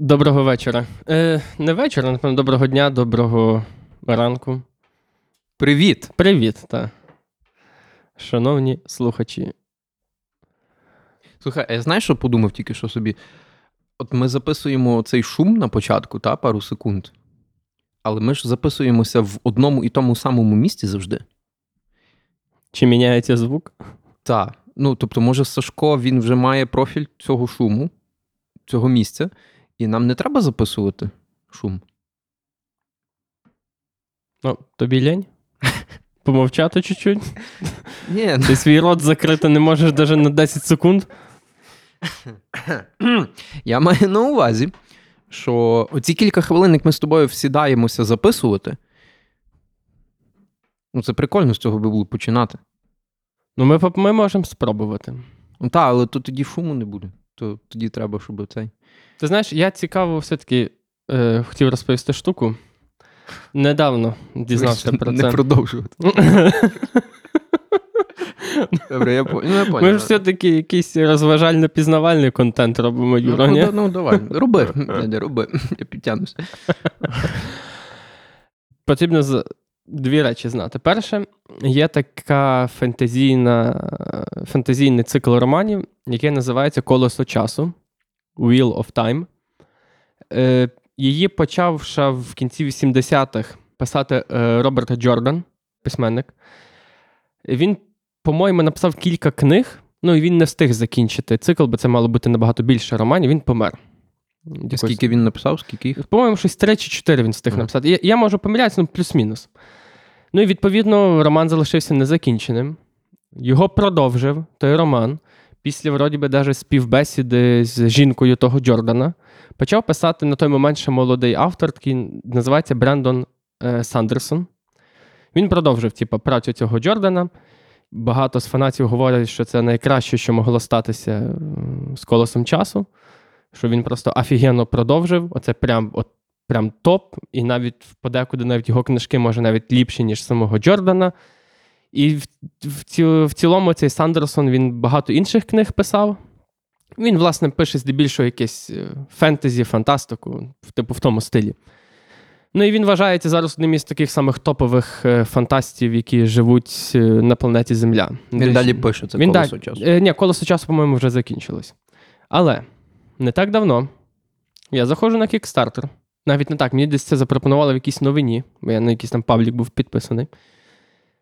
Доброго вечора. Е, Не вечора, напевно, доброго дня, доброго ранку. Привіт! Привіт, та. Шановні слухачі. Слухай, а я знаєш, що подумав тільки що собі? От ми записуємо цей шум на початку, та, пару секунд. Але ми ж записуємося в одному і тому самому місці завжди. Чи міняється звук? Так. Ну, тобто, може, Сашко він вже має профіль цього шуму, цього місця, і нам не треба записувати шум. Ну, тобі лень? Помовчати чуть-чуть? Ні, Ти свій рот закрити не можеш навіть на 10 секунд. Я маю на увазі, що оці кілька хвилин, як ми з тобою всідаємося записувати. Ну, це прикольно з цього би було починати. Ну, ми, ми можемо спробувати. Ну так, але то тоді шуму не буде. То тоді треба, щоб цей. Ти знаєш, я цікаво все-таки е, хотів розповісти штуку. Недавно дізнався про не це. продовжувати. Добре, я. Ну, я понял. Ми ж все-таки якийсь розважально-пізнавальний контент робимо, Юра, ну, ні? ну, ну, давай, роби. Дядя, роби. Я підтягнуся. Потрібно з- дві речі знати. Перше, є така фентезійна, фентезійний цикл романів, який називається Колесо часу Wheel of Time. Е, її почав ще в кінці 80-х писати е, Роберт Джордан, письменник. Він, по-моєму, написав кілька книг, ну і він не встиг закінчити цикл, бо це мало бути набагато більше романів. Він помер. Якось- Скільки він написав, скільки їх? по-моєму, щось 3 чи 4 він встиг Ага. написати. Я, я можу помилятися, ну плюс-мінус. Ну і відповідно, роман залишився незакінченим. Його продовжив той роман. Після, вроді би, даже співбесіди з жінкою того Джордана. Почав писати на той момент ще молодий автор, такий називається Брендон е, Сандерсон. Він продовжив типу, працю цього Джордана. Багато з фанатів говорять, що це найкраще, що могло статися з колесом часу що він просто офігенно продовжив. Оце прям, от, прям топ. І навіть подекуди навіть його книжки може навіть ліпші, ніж самого Джордана. І в, в, ці, в цілому цей Сандерсон він багато інших книг писав. Він, власне, пише здебільшого якесь е, фентезі, фантастику, типу в тому стилі. Ну і він вважається зараз одним із таких самих топових е, фантастів, які живуть е, на планеті Земля. Він Десь- далі пише це він колесо далі- часу. Ні, колесо часу, по-моєму, вже закінчилось. Але не так давно я заходжу на Kickstarter. Навіть не так, мені десь це запропонували в якійсь новині, бо я на якийсь там паблік був підписаний.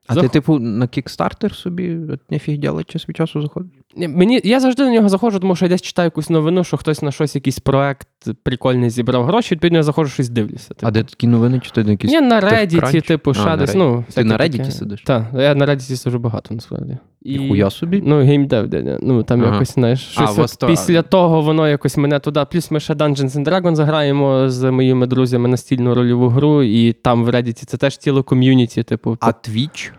А Заход... ти, типу, на кікстартер собі от нефіг ділать час від часу заходиш? Ні, ні, я завжди на нього заходжу, тому що я десь читаю якусь новину, що хтось на щось, якийсь проект прикольний зібрав гроші, відповідно, я заходжу щось дивлюся. Типу. А де такі новини, чи ти на якісь. Ні, на? Reddit, типу, А, ще десь. Ну, Ти на таке. Сидиш? Так, я на Reddit сижу багато, насправді. І... Ніхуя собі. Ну, gamedev, де, ну там Ага. якось, знаєш, щось у от то- після того воно якось мене туди. Плюс ми ще Dungeons and Dragons заграємо з моїми друзями настільну рольову гру, і там в Reddit це теж ціле ком'юніті. Типу, А Twitch?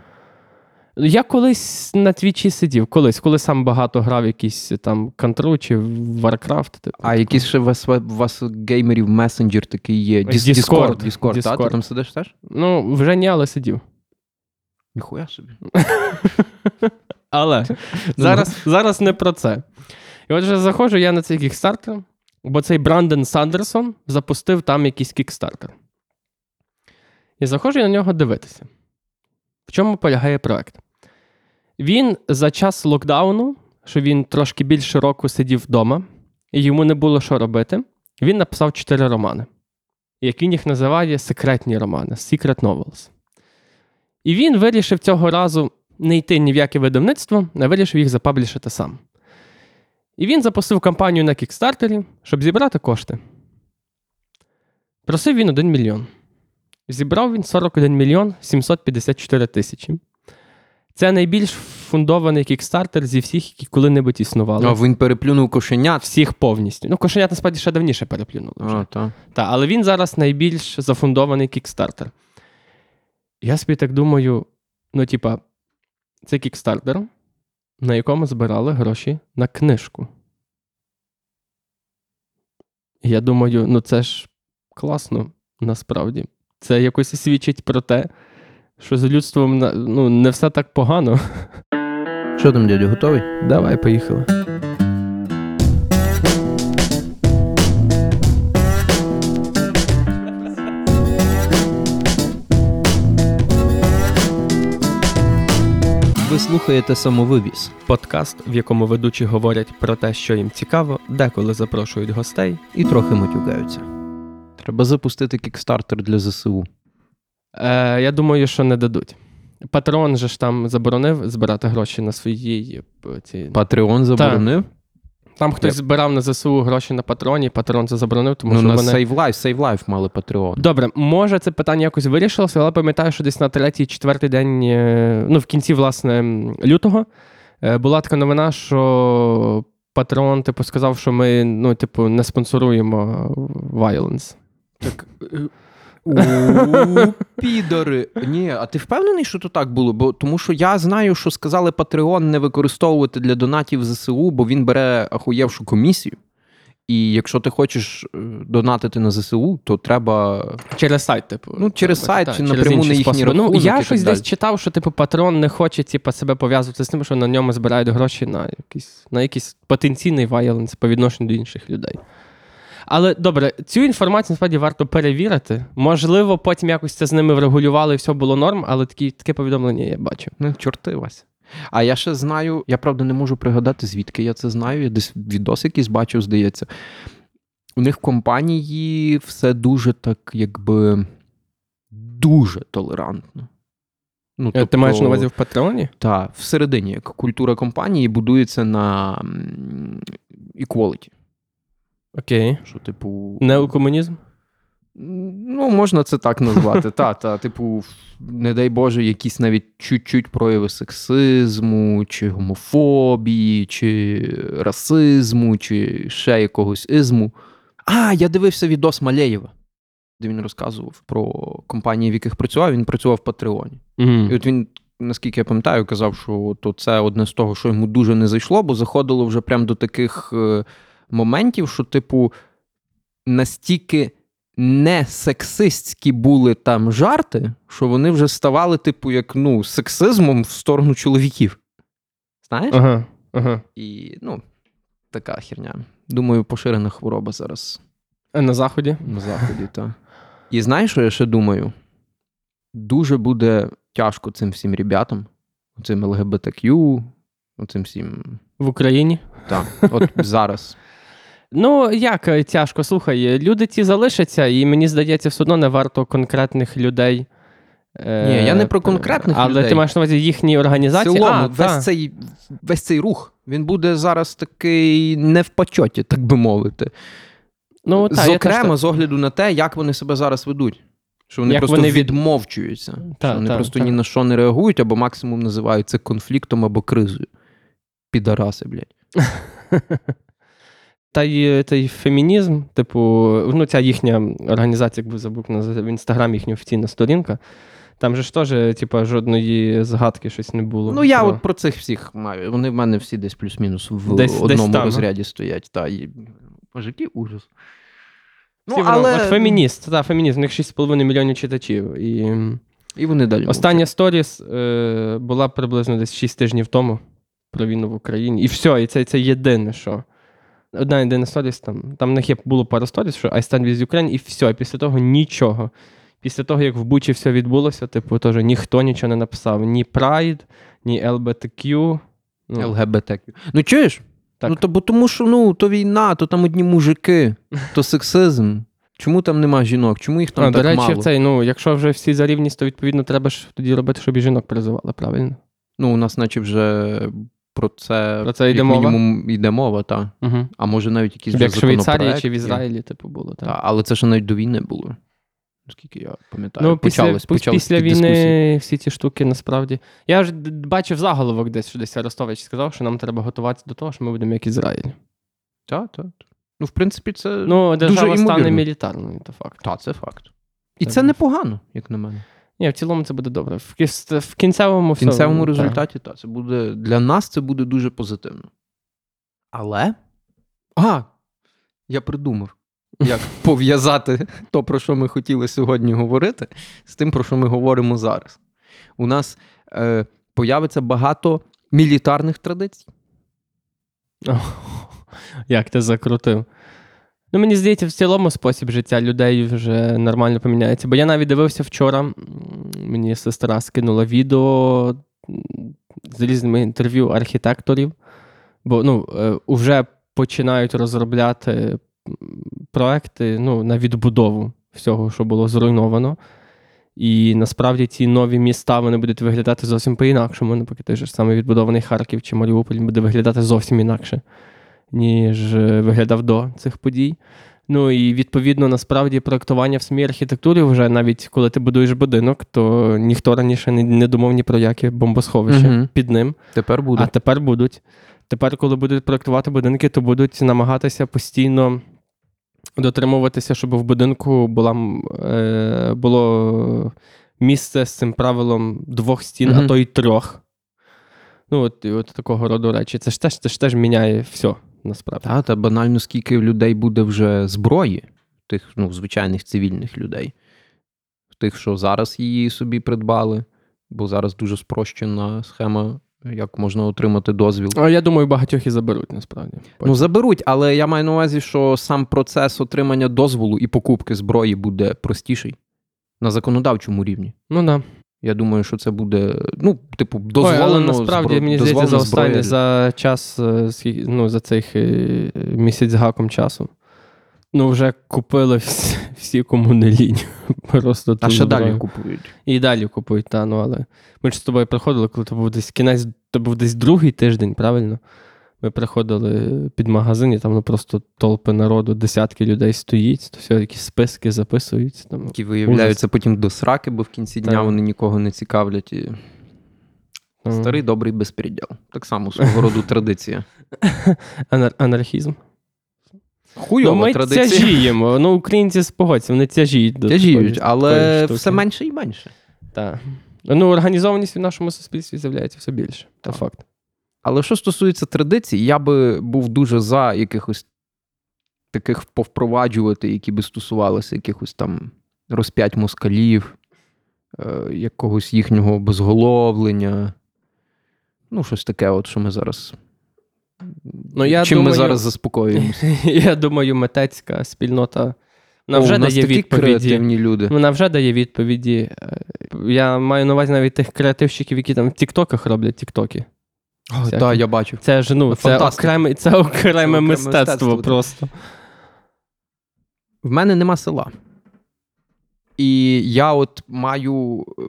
Я колись на твічі сидів, колись, коли сам багато грав якісь там контру чи Warcraft. Типу. А якийсь ще у вас, у вас геймерів месенджер такий є. Діс- Discord. Discord, Discord, та? Ти там сидиш теж? Ну, вже ні, але сидів. Ніхуя собі. Але зараз, зараз не про це. І отже, заходжу я на цей кікстартер, бо цей Брендон Сандерсон запустив там якийсь кікстартер. І заходжу я на нього дивитися. В чому полягає проект? Він за час локдауну, що він трошки більше року сидів вдома, і йому не було що робити. Він написав чотири романи, як він їх називає секретні романи Secret Novels. І він вирішив цього разу не йти ні в яке видавництво, а вирішив їх запаблішити сам. І він запустив кампанію на Кікстартері, щоб зібрати кошти. Просив він 1 мільйон. Зібрав він 41 мільйон 754 тисячі. Це найбільш фундований кікстартер зі всіх, які коли-небудь існували. А він переплюнув кошенят. Всіх повністю. Ну, кошенят насправді ще давніше переплюнули. Вже. А, та. Та, але він зараз найбільш зафундований кікстартер. Я собі так думаю: ну, типа, це кікстартер, на якому збирали гроші на книжку. Я думаю, ну це ж класно, насправді. Це якось свідчить про те, що з людством ну, не все так погано. Що там, дядю, готовий? Давай, поїхали. Ви слухаєте самовивіз подкаст, в якому ведучі говорять про те, що їм цікаво, деколи запрошують гостей і трохи матюкаються. Треба запустити кікстартер для ЗСУ. Е, я думаю, що не дадуть. Патрон же ж там заборонив збирати гроші на свої. е, Ці... Патреон заборонив. Там хтось Я- збирав на ЗСУ гроші на патроні, патрон це заборонив, тому ну, що на вони. Save Life, Save Life мали Патреон. Добре, може це питання якось вирішилося, але пам'ятаю, що десь на третій, четвертий день, е, ну в кінці, власне, лютого, е, була така новина, що патрон, типу, сказав, що ми, ну, типу, не спонсоруємо violence. Так. У, підори. Ні, а ти впевнений, що то так було? Бо тому що я знаю, що сказали Patreon не використовувати для донатів ЗСУ, бо він бере ахуєвшу комісію. І якщо ти хочеш е, донатити на ЗСУ, то треба. Через сайт, типу. Ну, через треба, сайт чи напряму на їхній способи. Ну, я так щось десь читав, що типу патрон не хоче типу, себе пов'язувати з тим, що на ньому збирають гроші на якийсь, на якийсь потенційний violence по відношенню до інших людей. Але добре, цю інформацію насправді варто перевірити. Можливо, потім якось це з ними врегулювали і все було норм, але такі, таке повідомлення я бачив. Ну, чорти Вася. А я ще знаю, я правда не можу пригадати, звідки я це знаю. Я десь відос якийсь бачив, здається. У них в компанії все дуже так, якби дуже толерантно. Ну, Е, Ти маєш на увазі в патреоні? Так, всередині, як культура компанії будується на equality. Окей. Що, типу, Неокомунізм? Ну, можна це так назвати. Та, та, типу, не дай Боже, якісь навіть чуть-чуть прояви сексизму, чи гомофобії, чи расизму, чи ще якогось ізму. А, я дивився відос Малеєва, де він розказував про компанії, в яких працював. Він працював в Патреоні. Угу. І от він, наскільки я пам'ятаю, казав, що то це одне з того, що йому дуже не зайшло, бо заходило вже прямо до таких е, моментів, що, типу, настільки не сексистські були там жарти, що вони вже ставали, типу, як ну, сексизмом в сторону чоловіків. Знаєш? Ага, ага. І, ну, така херня. Думаю, поширена хвороба зараз А на заході? на заході. Та. І знаєш, що я ще думаю? Дуже буде тяжко цим всім ребятам, цим ЛГБТQ, цим всім. В Україні? Так, от зараз. Ну, як е, тяжко, слухай, люди ці залишаться, і мені здається, все одно не варто конкретних людей. е, Ні, я не про конкретних але людей. ти маєш на увазі їхні організації. цілому, а, весь, та. цей, весь цей рух він буде зараз такий не в почоті, так би мовити. ну, та, Зокрема, теж з огляду на те, як вони себе зараз ведуть. Що вони Як просто вони відмовчуються. Та, що вони та, просто та. ні на що не реагують, або максимум називають це конфліктом або кризою. Підараси, блядь. Та й, та й фемінізм, типу, ну, ця їхня організація, якби забув в інстаграмі їхня офіційна сторінка. Там же ж теж, типу, жодної згадки щось не було. Ну, я про- от про цих всіх маю. Вони в мене всі десь плюс-мінус в Десь- десь одному а? розряді стоять. Та, і... Боже, який ужас. Ну, Всі але... От фемініст, та, фемініст, у них 6,5 мільйонів читачів. І І вони далі. остання сторіс е, була приблизно десь 6 тижнів тому про війну в Україні. І все, і це, це єдине, що. Одна єдина сторіс там. Там в них є було пара сторіс, що I stand with Ukraine, і все. Після того нічого. Після того, як в Бучі все відбулося, типу, теж ніхто нічого не написав. Ні Pride, ні LBTQ. Ну, ЛГБТ. Ну, чуєш? Так. Ну, то, бо тому що ну, то війна, то там одні мужики, то сексизм. Чому там нема жінок? Чому їх там а, так до речі, мало? цей, ну, якщо вже всі за рівність, то відповідно треба ж тоді робити, щоб і жінок призивали, правильно? Ну, у нас наче вже про це, Про це йде як мова? мінімум йде мова, так. Угу. А може навіть якісь як в Швейцарії чи в Ізраїлі, типу, було. Так. Та, але це ще навіть до війни було. Наскільки я пам'ятаю. Ну, після, почались, після, почались після війни дискусії. всі ці штуки насправді. Я ж бачив заголовок десь, що десь Арестович сказав, що нам треба готуватися до того, що ми будемо як Ізраїль. Так, так. Ну, в принципі, це. Ну, держава стане ймовірно. мілітарною, то факт. Так, це факт. І Це це непогано, як на мене. Ні, в цілому це буде добре. В, кіс- в кінцевому В кінцевому все, результаті, так, це буде для нас це буде дуже позитивно. Але. А, я придумав, як пов'язати то, про що ми хотіли сьогодні говорити, з тим, про що ми говоримо зараз. У нас е, появиться багато мілітарних традицій. Як ти закрутив? Ну, мені здається, в цілому спосіб життя людей вже нормально поміняється. Бо я навіть дивився вчора, мені сестра скинула відео з різними інтерв'ю архітекторів, бо ну, е, вже починають розробляти проекти ну, на відбудову всього, що було зруйновано. І насправді ці нові міста вони будуть виглядати зовсім по-інакшому. Наприклад, той же ж самий відбудований Харків чи Маріуполь буде виглядати зовсім інакше, ніж е, виглядав до цих подій. Ну і відповідно, насправді, проектування в самій архітектурі, вже навіть коли ти будуєш будинок, то ніхто раніше не, думав ні про яке бомбосховище Мгм. під ним. Тепер буде. А тепер будуть. Тепер, коли будуть проектувати будинки, то будуть намагатися постійно дотримуватися, щоб в будинку була, е, було місце з цим правилом двох стін, Мгм. а то й трьох. Ну, от, от такого роду речі. Це ж теж, це ж теж міняє все, насправді. Та, та банально скільки людей буде вже зброї, тих ну, звичайних цивільних людей, тих, що зараз її собі придбали, бо зараз дуже спрощена схема, як можна отримати дозвіл. А я думаю, багатьох і заберуть, насправді. Ну, заберуть, але я маю на увазі, що сам процес отримання дозволу і покупки зброї буде простіший на законодавчому рівні. ну да. Я думаю, що це буде, ну, типу, Ой, дозволено. але насправді, збро- мені здається, за останній за час, е, ну, за цих е, місяць з гаком часу. Ну, вже купили всі, всі кому не лінь. Просто А ще зброю. далі купують. І далі купують, та, ну, але ми ж з тобою приходили, коли то був десь кінець, то був десь другий тиждень, правильно? Ми приходили під магазин, і там ну, просто толпи народу, десятки людей стоїть, то все, якісь списки записуються. Там. Які виявляються потім до сраки, бо в кінці дня Так. вони нікого не цікавлять. І... Старий добрий безпреділ. Так само свого роду традиція. Анар- анархізм. Хуйова ну, ми традиція. тяжіємо. Ну, українці спогодься, вони тяжіють до Тяжіють, такої- але такої все менше і менше. Так. Ну, організованість в нашому суспільстві з'являється все більше. Це факт. Але що стосується традицій, я би був дуже за якихось таких повпроваджувати, які би стосувалися якихось там розп'ять москалів, е, якогось їхнього обезголовлення. Ну, щось таке, от, що ми зараз. Ну, я Чим думаю- ми зараз заспокоюємося. Я думаю, митецька спільнота вона О, вже у нас дає такі відповіді. креативні люди. Вона вже дає відповіді. Е, Я маю на увазі навіть тих креативщиків, які там в Тіктоках роблять Тіктоки. Так, я бачу. Це ж ну, це окреме, це окреме мистецтво мистецтво, просто. В мене нема села. І я от маю е,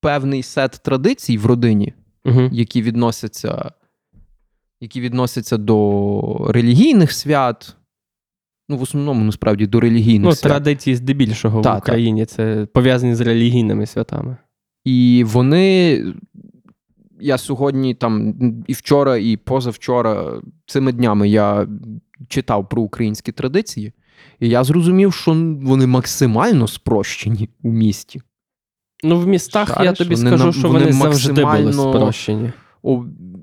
певний сет традицій в родині, Угу. які відносяться, які відносяться до релігійних свят. Ну, в основному, насправді, до релігійних Ну, свят. традиції здебільшого Та, в та. Україні це пов'язані з релігійними святами. І вони. Я сьогодні там і вчора, і позавчора цими днями я читав про українські традиції, і я зрозумів, що вони максимально спрощені у місті. Ну, в містах я тобі вони скажу, що вони вони, завжди були спрощені.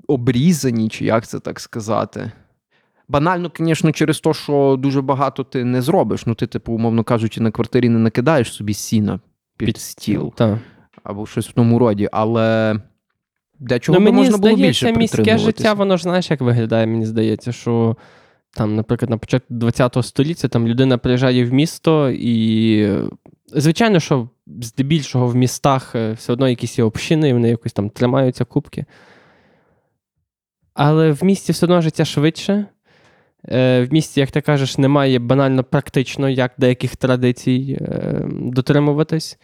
Обрізані, чи як це так сказати. Банально, звісно, через те, що дуже багато ти не зробиш. Ну, ти, типу, умовно кажучи, на квартирі не накидаєш собі сіна під, стіл Так. або щось в тому роді, але для чого ну, мені можна було здається, більше міське життя, воно ж знаєш, як виглядає, мені здається, що там, наприклад, на початку ХХ століття там людина приїжджає в місто, і звичайно, що здебільшого в містах е, все одно якісь є общини, і вони якось там тримаються кубки. Але в місті все одно життя швидше. Е, В місті, як ти кажеш, немає банально практично як деяких традицій е, дотримуватись.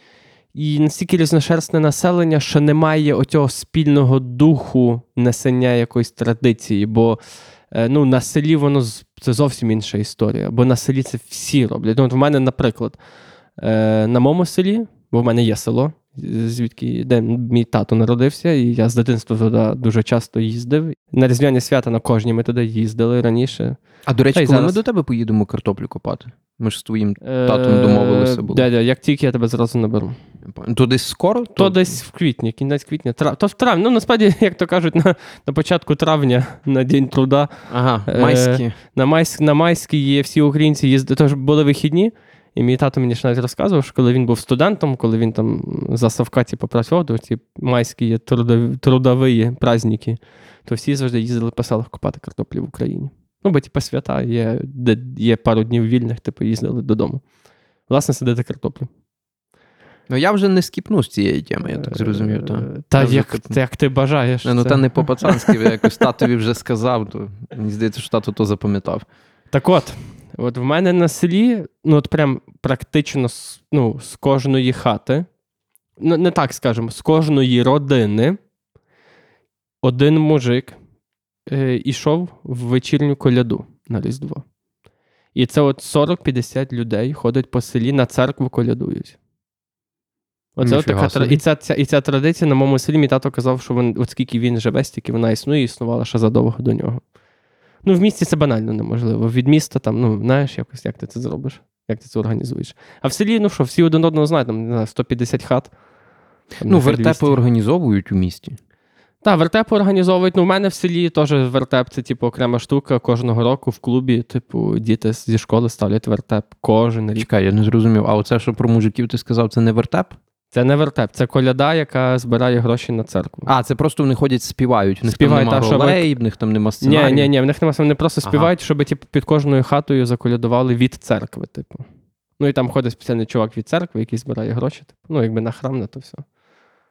І настільки різношерстне населення, що немає оцього спільного духу несення якоїсь традиції, бо е, ну, на селі воно це зовсім інша історія. Бо на селі це всі роблять. Ну, от в мене, наприклад, е, на моєму селі, бо в мене є село, звідки де мій тато народився, і я з дитинства туди дуже часто їздив. На різдвяні свята на кожні ми туди їздили раніше. А до речі, коли зараз. ми до тебе поїдемо картоплю копати? Ми ж з твоїм Е, Татом домовилися було. Дядя, як тільки я тебе зразу наберу. То десь скоро? То десь в квітні, кінець квітня, трав... то в травні. Ну, насправді, як то кажуть, на, на початку травня, на День труда, Ага, Е, на, майськ, на майській є всі українці їздили, тож були вихідні. І мій тато мені ж навіть розказував, що коли він був студентом, коли він там за Савкаті попрацював, то ці майські є трудові, трудові праздники, то всі завжди їздили по селах купати картоплі в Україні. Ну, бо типу свята є, де є пару днів вільних, типу їздили додому. Власне, сидити картоплю. Ну я вже не скіпну з цієї теми, я так зрозумів. Та, Е, Та Я вже як, ти бажаєш. Не, ну це. та не по-пацанськи, якось татові вже сказав, то мені здається, що тато то запам'ятав. Так от, от в мене на селі, ну от прям практично з, ну, з кожної хати, ну не так скажемо, з кожної родини один мужик е, ішов в вечірню коляду на Різдво. І це от 40-50 людей ходять по селі на церкву колядують. Оце от така, собі. і, ця, ця, і ця традиція на моєму селі, мій тато казав, що він, от скільки він живе, стільки вона існує, і існувала ще задовго до нього. Ну, в місті це банально неможливо. Від міста там, ну, знаєш, якось, як ти це зробиш, як ти це організуєш. А в селі, ну що, всі один одного знають, там, не знаю, 150 хат. Там, Ну, вертепи організовують у місті. Так, вертепи організовують. Ну, в мене в селі теж вертеп це типу окрема штука. Кожного року в клубі, типу, діти зі школи ставлять вертеп кожен рік. Чекай, я не зрозумів. А оце, що про мужиків ти сказав, це не вертеп? Це не вертеп, це коляда, яка збирає гроші на церкву. А, це просто вони ходять, співають. В них Співають, там та, нема щоб- в них там нема ні, сценарію. ні, ні, в них нема вони просто Ага. співають, щоб типу, під кожною хатою заколядували від церкви, типу. Ну і там ходить спеціальний чувак від церкви, який збирає гроші. Типу. Ну, якби на храм, на то все.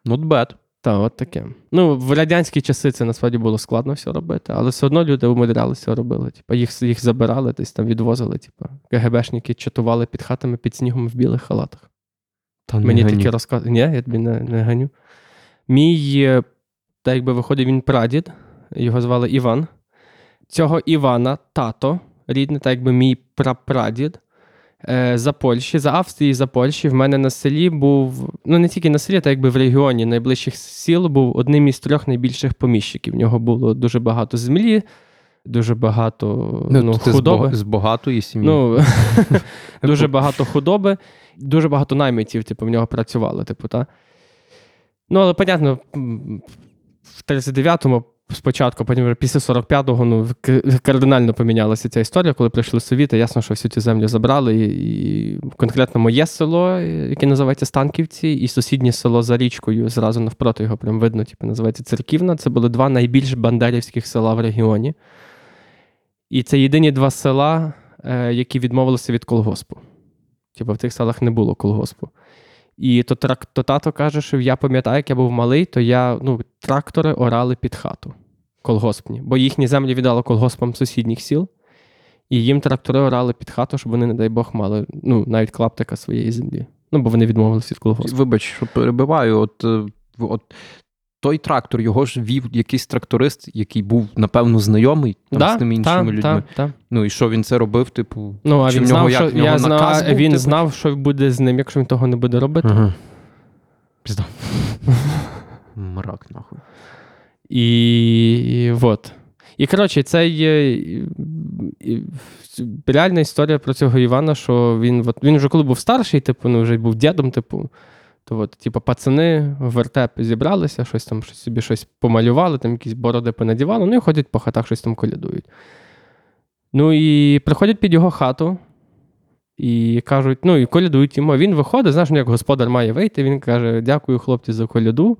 Not bad. Так, от таке. Ну, в радянські часи це насправді було складно все робити, але все одно люди умудрялися робили. Типу, їх, їх забирали, десь там відвозили. Типу, КГБшники чатували під хатами під снігом в білих халатах. Та не Мені гані. такі розкази. Ні, я тобі не, не ганю. Мій, е, так якби виходить, він прадід, його звали Іван. Цього Івана, тато, рідний, так якби мій прапрадід. е, За Польщі, за Австрії, за Польщі. В мене на селі був, ну не тільки на селі, так якби в регіоні найближчих сіл був одним із трьох найбільших поміщиків. В нього було дуже багато землі, дуже багато Ну, ну, худоби. з багатої сім'ї. Ну, дуже багато худоби, дуже багато наймитів, типу, в нього працювали, типу, та. Ну, але, понятно, в 39-му спочатку, потім вже після 45-го, ну, кардинально помінялася ця історія, коли прийшли совіти. Ясно, що всю цю землю забрали. І, і конкретно моє село, яке називається Станківці, і сусіднє село за річкою, зразу навпроти його прям видно, типу, називається Церківна. Це були два найбільш бандерівських села в регіоні. І це єдині два села, е, які відмовилися від колгоспу. Типу, в тих селах не було колгоспу. І то, трак, то тато каже, що я пам'ятаю, як я був малий, то я, ну, трактори орали під хату колгоспні, бо їхні землі віддали колгоспам сусідніх сіл, і їм трактори орали під хату, щоб вони, не дай Бог, мали ну, навіть клаптика своєї землі. Ну, бо вони відмовилися від колгоспу. Вибач, що перебиваю. От, е, от той трактор, його ж вів якийсь тракторист, який був, напевно, знайомий там, з тими іншими та, людьми. Та, та. Ну і що він це робив? Типу, Ну, а Чи він в нього знав, як? що, нього я знав, наказ був, він типу? знав, що буде з ним, якщо він того не буде робити. Ага. Пізда. Мрак, нахуй. І, і вот. І коротше, це є реальна історія про цього Івана, що він, от, він вже коли був старший, типу, ну вже був дідом, типу. То от, типу, пацани в вертеп зібралися, щось там щось собі щось помалювали, там якісь бороди понадівали, ну і ходять по хатах, щось там колядують. Ну і приходять під його хату і кажуть, ну і колядують йому. Він виходить, знаєш, ну, як господар має вийти, він каже: Дякую, хлопці, за коляду.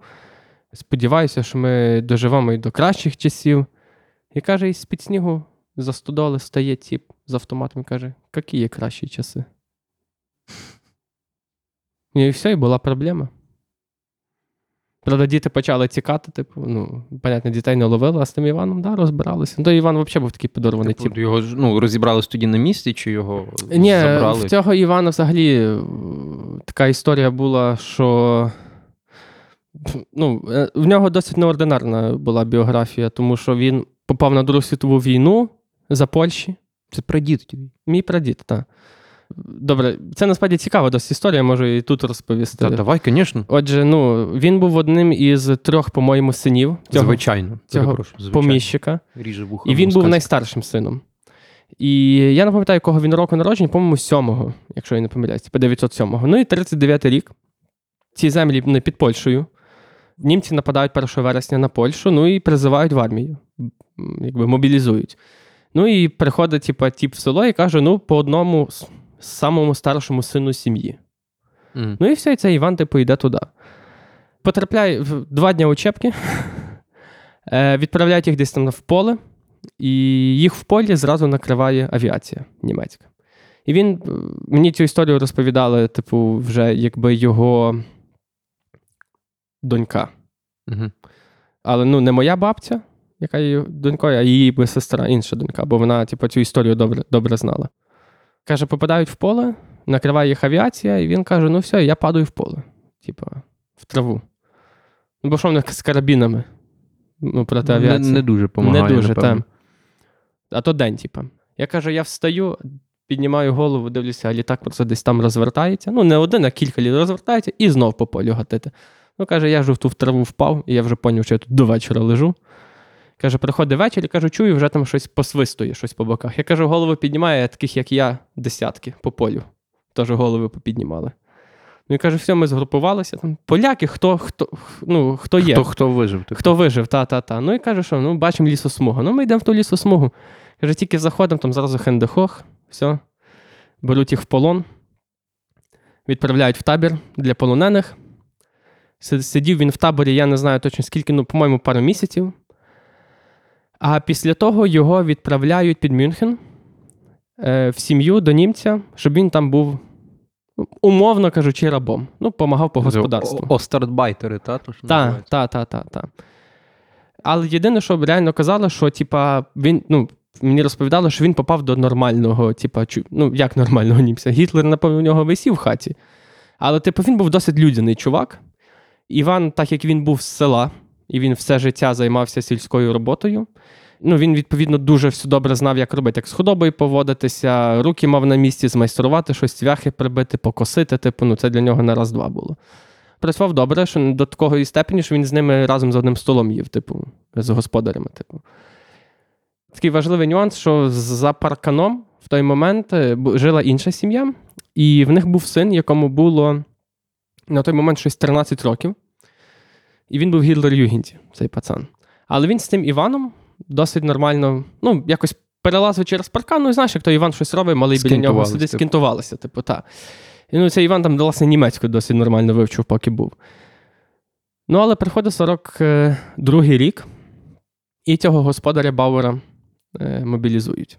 Сподіваюся, що ми доживемо і до кращих часів. І каже, із під снігу за стодоли стає тіп з автоматом і каже, які є кращі часи. І все, і була проблема. Правда, діти почали тікати, типу, ну, понятно, дітей не ловили, а з тим Іваном, да, розбиралися. Ну, то Іван взагалі був такий подорваний тіп. Типу, його ну, розібрались тоді на місці, чи його Ні, забрали? в цього Івана взагалі е, така історія була, що ну, е, в нього досить неординарна була біографія, тому що він попав на Другу світову війну за Польщі. Це прадід. Мій прадід, так. Добре, це насправді цікава досить історія, можу і тут розповісти. Та, давай, звісно. Отже, ну, він був одним із трьох, по-моєму, синів цього Звичайно. цього звичайно. поміщика. Ріже вуха. І він був москальське. найстаршим сином. І я не пам'ятаю, якого він року народження, по-моєму, сьомого, якщо я не помиляюсь, типу 907-го. Ну і 39-й рік. Ці землі не під Польщею. Німці нападають 1 вересня на Польщу, ну і призивають в армію, якби мобілізують. Ну і приходить, типу, тіп в село і каже: ну, по одному самому старшому сину сім'ї. Мгм. Ну і все, і цей Іван, типу, йде туди. Потрапляє в два дні учебки, е, відправляють їх десь там в поле, і їх в полі зразу накриває авіація німецька. І він е, мені цю історію розповідали, типу, вже якби його донька. Угу. Але ну, не моя бабця, яка є донькою, а її сестра, інша донька, бо вона, типу, цю історію добре, добре знала. Каже, попадають в поле, накриває їх авіація, і він каже: ну все, я падаю в поле, типу, в траву. Ну, бо що в них з карабінами? Ну, проти авіації. не дуже допомагає. Не дуже, так. А то день, типа. Я кажу, я встаю, піднімаю голову, дивлюся, а літак просто десь там розвертається. Ну, не один, а кілька літ розвертається і знов по полю гатити. Ну, каже, я ж в ту в траву впав, і я вже поняв, що я тут до вечора лежу. Каже, приходить вечір і кажу, чую, вже там щось посвистує, щось по боках. Я кажу, голову піднімає, таких, як я, десятки по полю. Теж голови попіднімали. Ну і каже, все, ми згрупувалися. Там поляки, хто, хто, ну, хто є. Хто, хто вижив? типу? Хто вижив, та-та-та. Ну і каже, що ну, бачимо лісосмугу. Ну, ми йдемо в ту лісосмугу. Каже, тільки заходимо, там зразу хендехох, все. Беруть їх в полон, відправляють в табір для полонених. Сидів він в таборі, я не знаю точно скільки, ну, по-моєму, пару місяців. А після того його відправляють під Мюнхен е, в сім'ю до німця, щоб він там був, умовно кажучи, рабом. Ну, помагав по господарству. Остартбайтери, та? Так, так, так, так, так. Але єдине, що реально казали, що типа, він, ну, мені розповідали, що він попав до нормального, типа, чу- ну, як нормального німця. Гітлер, напевно, у нього висів в хаті. Але, типу, він був досить людяний чувак. Іван, так як він був з села, і він все життя займався сільською роботою. Ну, він, відповідно, дуже все добре знав, як робити, як з худобою поводитися, руки мав на місці, змайструвати щось, цвяхи прибити, покосити. Типу, ну, це для нього на раз-два було працював добре, що до такої степені, що він з ними разом за одним столом їв, типу, з господарями. Типу. Такий важливий нюанс, що за парканом в той момент е, жила інша сім'я, і в них був син, якому було на той момент щось 13 років. І він був в Гітлер-Югенті, цей пацан. Але він з тим Іваном досить нормально, ну, якось перелазив через паркан, ну і знаєш, як то Іван щось робить, малий біля нього сидить, типу. скентувалися, типу, так. І ну, цей Іван там, власне, німецьку досить нормально вивчив, поки був. Ну, але приходить 42-й рік, і цього господаря Бауера е, мобілізують.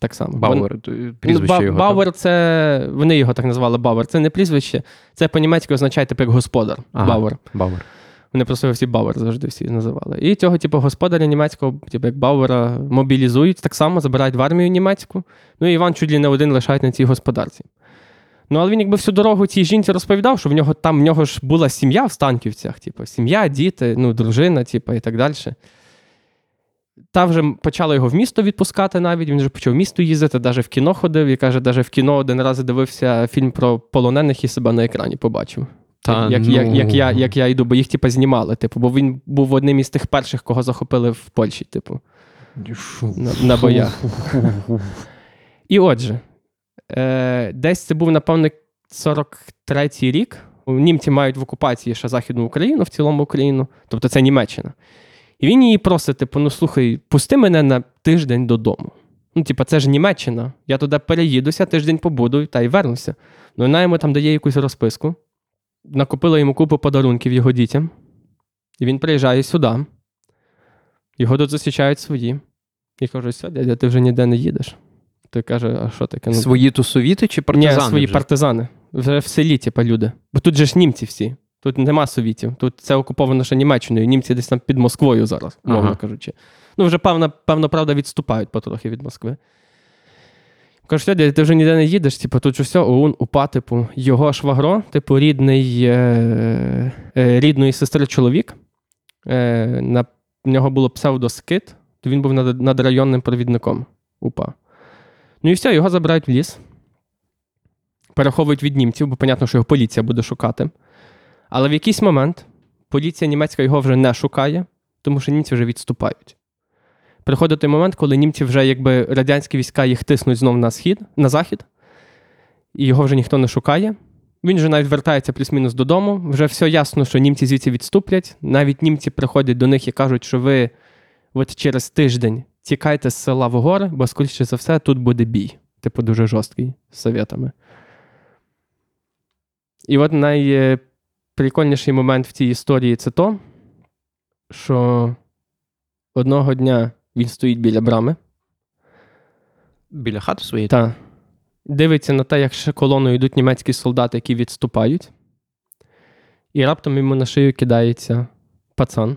Так само. Бауер, прізвище ну, його. Бауер це. Вони його так назвали Бауер. Це не прізвище, це по-німецьки означає типу як господар. Ага. Бауер. Бауер. Вони просто всі Бауер завжди всі називали. І цього, типу, господаря німецького, типу, як Бауера, мобілізують так само, забирають в армію німецьку. Ну і Іван чуть ли не один лишають на цій господарці. Ну, але він якби всю дорогу цій жінці розповідав, що в нього там в нього ж була сім'я в Станківцях, типу, сім'я, діти, ну, дружина, типу, і так далі. Та вже почали його в місто відпускати навіть. Він вже почав в місто їздити, навіть в кіно ходив. І каже, навіть в кіно один раз дивився фільм про полонених і себе на екрані побачив. Та, як, ну... як, як, я, як я йду, бо їх типу, знімали. Типу, бо він був одним із тих перших, кого захопили в Польщі, типу, на, на боях. І отже, е, десь це був, напевно, 43-й рік. Німці мають в окупації ще Західну Україну, в цілому Україну, тобто це Німеччина. І він її просить, типу, ну слухай, пусти мене на тиждень додому. Ну, типу, це ж Німеччина. Я туди переїдуся, тиждень побуду та й вернуся. Ну, вона йому там дає якусь розписку. Накупила йому купу подарунків його дітям. І він приїжджає сюди. Його тут зустрічають свої. І кажуть, все, дядя, ти вже ніде не їдеш. Той каже, а що таке? Ну, Свої тусовіти чи партизани? ні, свої вже? партизани. Вже в селі, типа, люди. Бо тут же ж німці всі. Тут нема совітів. Тут це окуповано ще Німеччиною. Німці десь там під Москвою зараз, мовно Ага. кажучи. Ну, вже певно, певно, правда, відступають потрохи від Москви. Кажуть, що, дядя, ти вже ніде не їдеш, типу, тут все, ОУН, УПА, типу, його швагро, типу, рідний, е, е, рідної сестри чоловік. Е, на нього було псевдоскит, то він був над, надрайонним провідником УПА. Ну і все, його забирають в ліс. Переховують від німців, бо понятно, що його поліція буде шукати. Але в якийсь момент поліція німецька його вже не шукає, тому що німці вже відступають. Приходить той момент, коли німці вже якби радянські війська їх тиснуть знов на схід, на захід, і його вже ніхто не шукає. Він вже навіть вертається плюс-мінус додому. Вже все ясно, що німці звідси відступлять. Навіть німці приходять до них і кажуть, що ви от через тиждень тікайте з села в гори, бо, скоріше за все, тут буде бій. Типу, дуже жорсткий з совєтами. І от найприкольніший момент в цій історії це то, що одного дня він стоїть біля брами. Біля хати своєї? Та. дивиться на те, як ще колоною йдуть німецькі солдати, які відступають. І раптом йому на шию кидається пацан.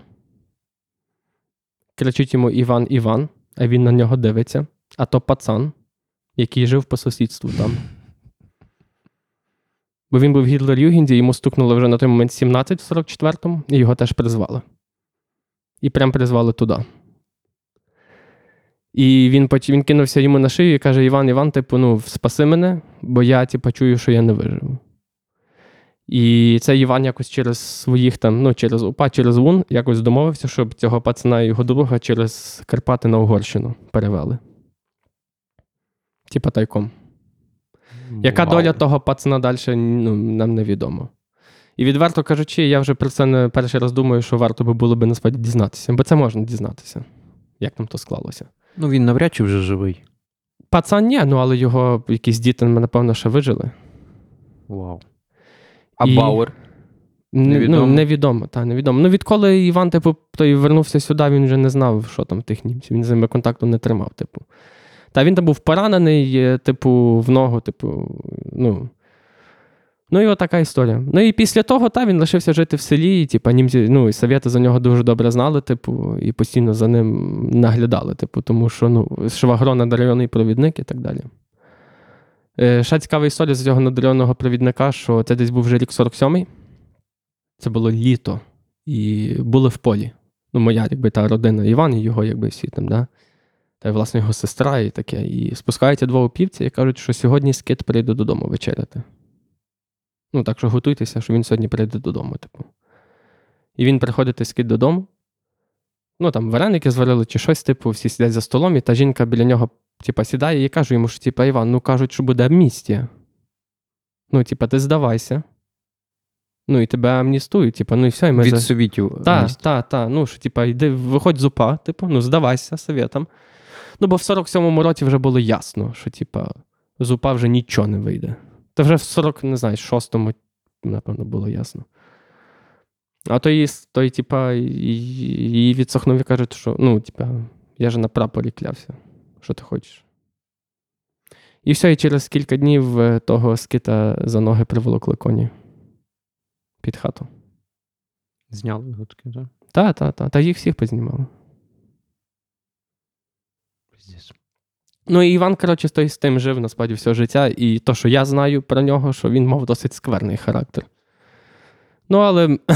Кричить йому Іван Іван, а він на нього дивиться. А то пацан, який жив по сусідству там. Бо він був в Гітлер-Югенді, йому стукнуло вже на той момент 17 в 44-му, і його теж призвали. І прям призвали туди. І він поч- він кинувся йому на шию і каже: Іван, Іван, типу, ну, спаси мене, бо я типу, чую, що я не виживу. І цей Іван якось через своїх там, ну, через УПА, через ВУН, якось домовився, щоб цього пацана і його друга через Карпати на Угорщину перевели. Типа тайком. Яка Вау. доля того пацана далі, ну, нам невідомо. І відверто кажучи, я вже про це не перший раз думаю, що варто би було би насправді дізнатися, бо це можна дізнатися, як там то склалося. Ну він навряд чи вже живий. Пацан ні, ну але його якісь діти, напевно, ще вижили. Вау. А І- Бауер? Невідомо. Ну, невідомо, та, невідомо. Ну, відколи Іван, типу, той вернувся сюди, він вже не знав, що там тих німців. Він з ними контакту не тримав, типу. Та він там був поранений, е, типу, в ногу, типу, ну. Ну, і от така історія. Ну і після того, та, він лишився жити в селі, і, типу, німці, ну, і совєти за нього дуже добре знали, типу, і постійно за ним наглядали, типу, тому що, ну, швагро надарйонний провідник і так далі. Е, ще цікава історія з цього надарйонного провідника, що це десь був вже рік 47-й. Це було літо, і були в полі. Ну, моя, якби та родина Іван і його, якби всі там, да? Та власне, його сестра і таке. І спускаються два опівці і кажуть, що сьогодні скит прийде додому вечеряти. Ну, так що готуйтеся, що він сьогодні прийде додому, типу. І він приходить скит додому. Ну, там вареники зварили чи щось, типу, всі сидять за столом, і та жінка біля нього, типа, сідає і каже йому, що, типа, Іван, ну кажуть, що буде амністія. Ну, типа, ти здавайся. Ну, і тебе амністують, типу, ну і все, і ми Від за- совітів. та, міст. та, та. Ну, що, типа, йди, виходь з УПА, типу, ну, здавайся совєтам. Ну, бо в 47-му році вже було ясно, що, типа, з УПА вже нічого не вийде. Та вже в 40, не знаю, 6-му, напевно, було ясно. А той, той типа, і- її відсохнув і кажуть, що, ну, типа, я ж на прапорі клявся. Що ти хочеш? І все, і через кілька днів е, того скита за ноги приволокли коні під хату. Зняли його так? Та, та, та. Та їх всіх познімали. Ну і Іван, коротше, той з тим жив насправді все життя. І то, що я знаю про нього, що він мав досить скверний характер. Ну, але.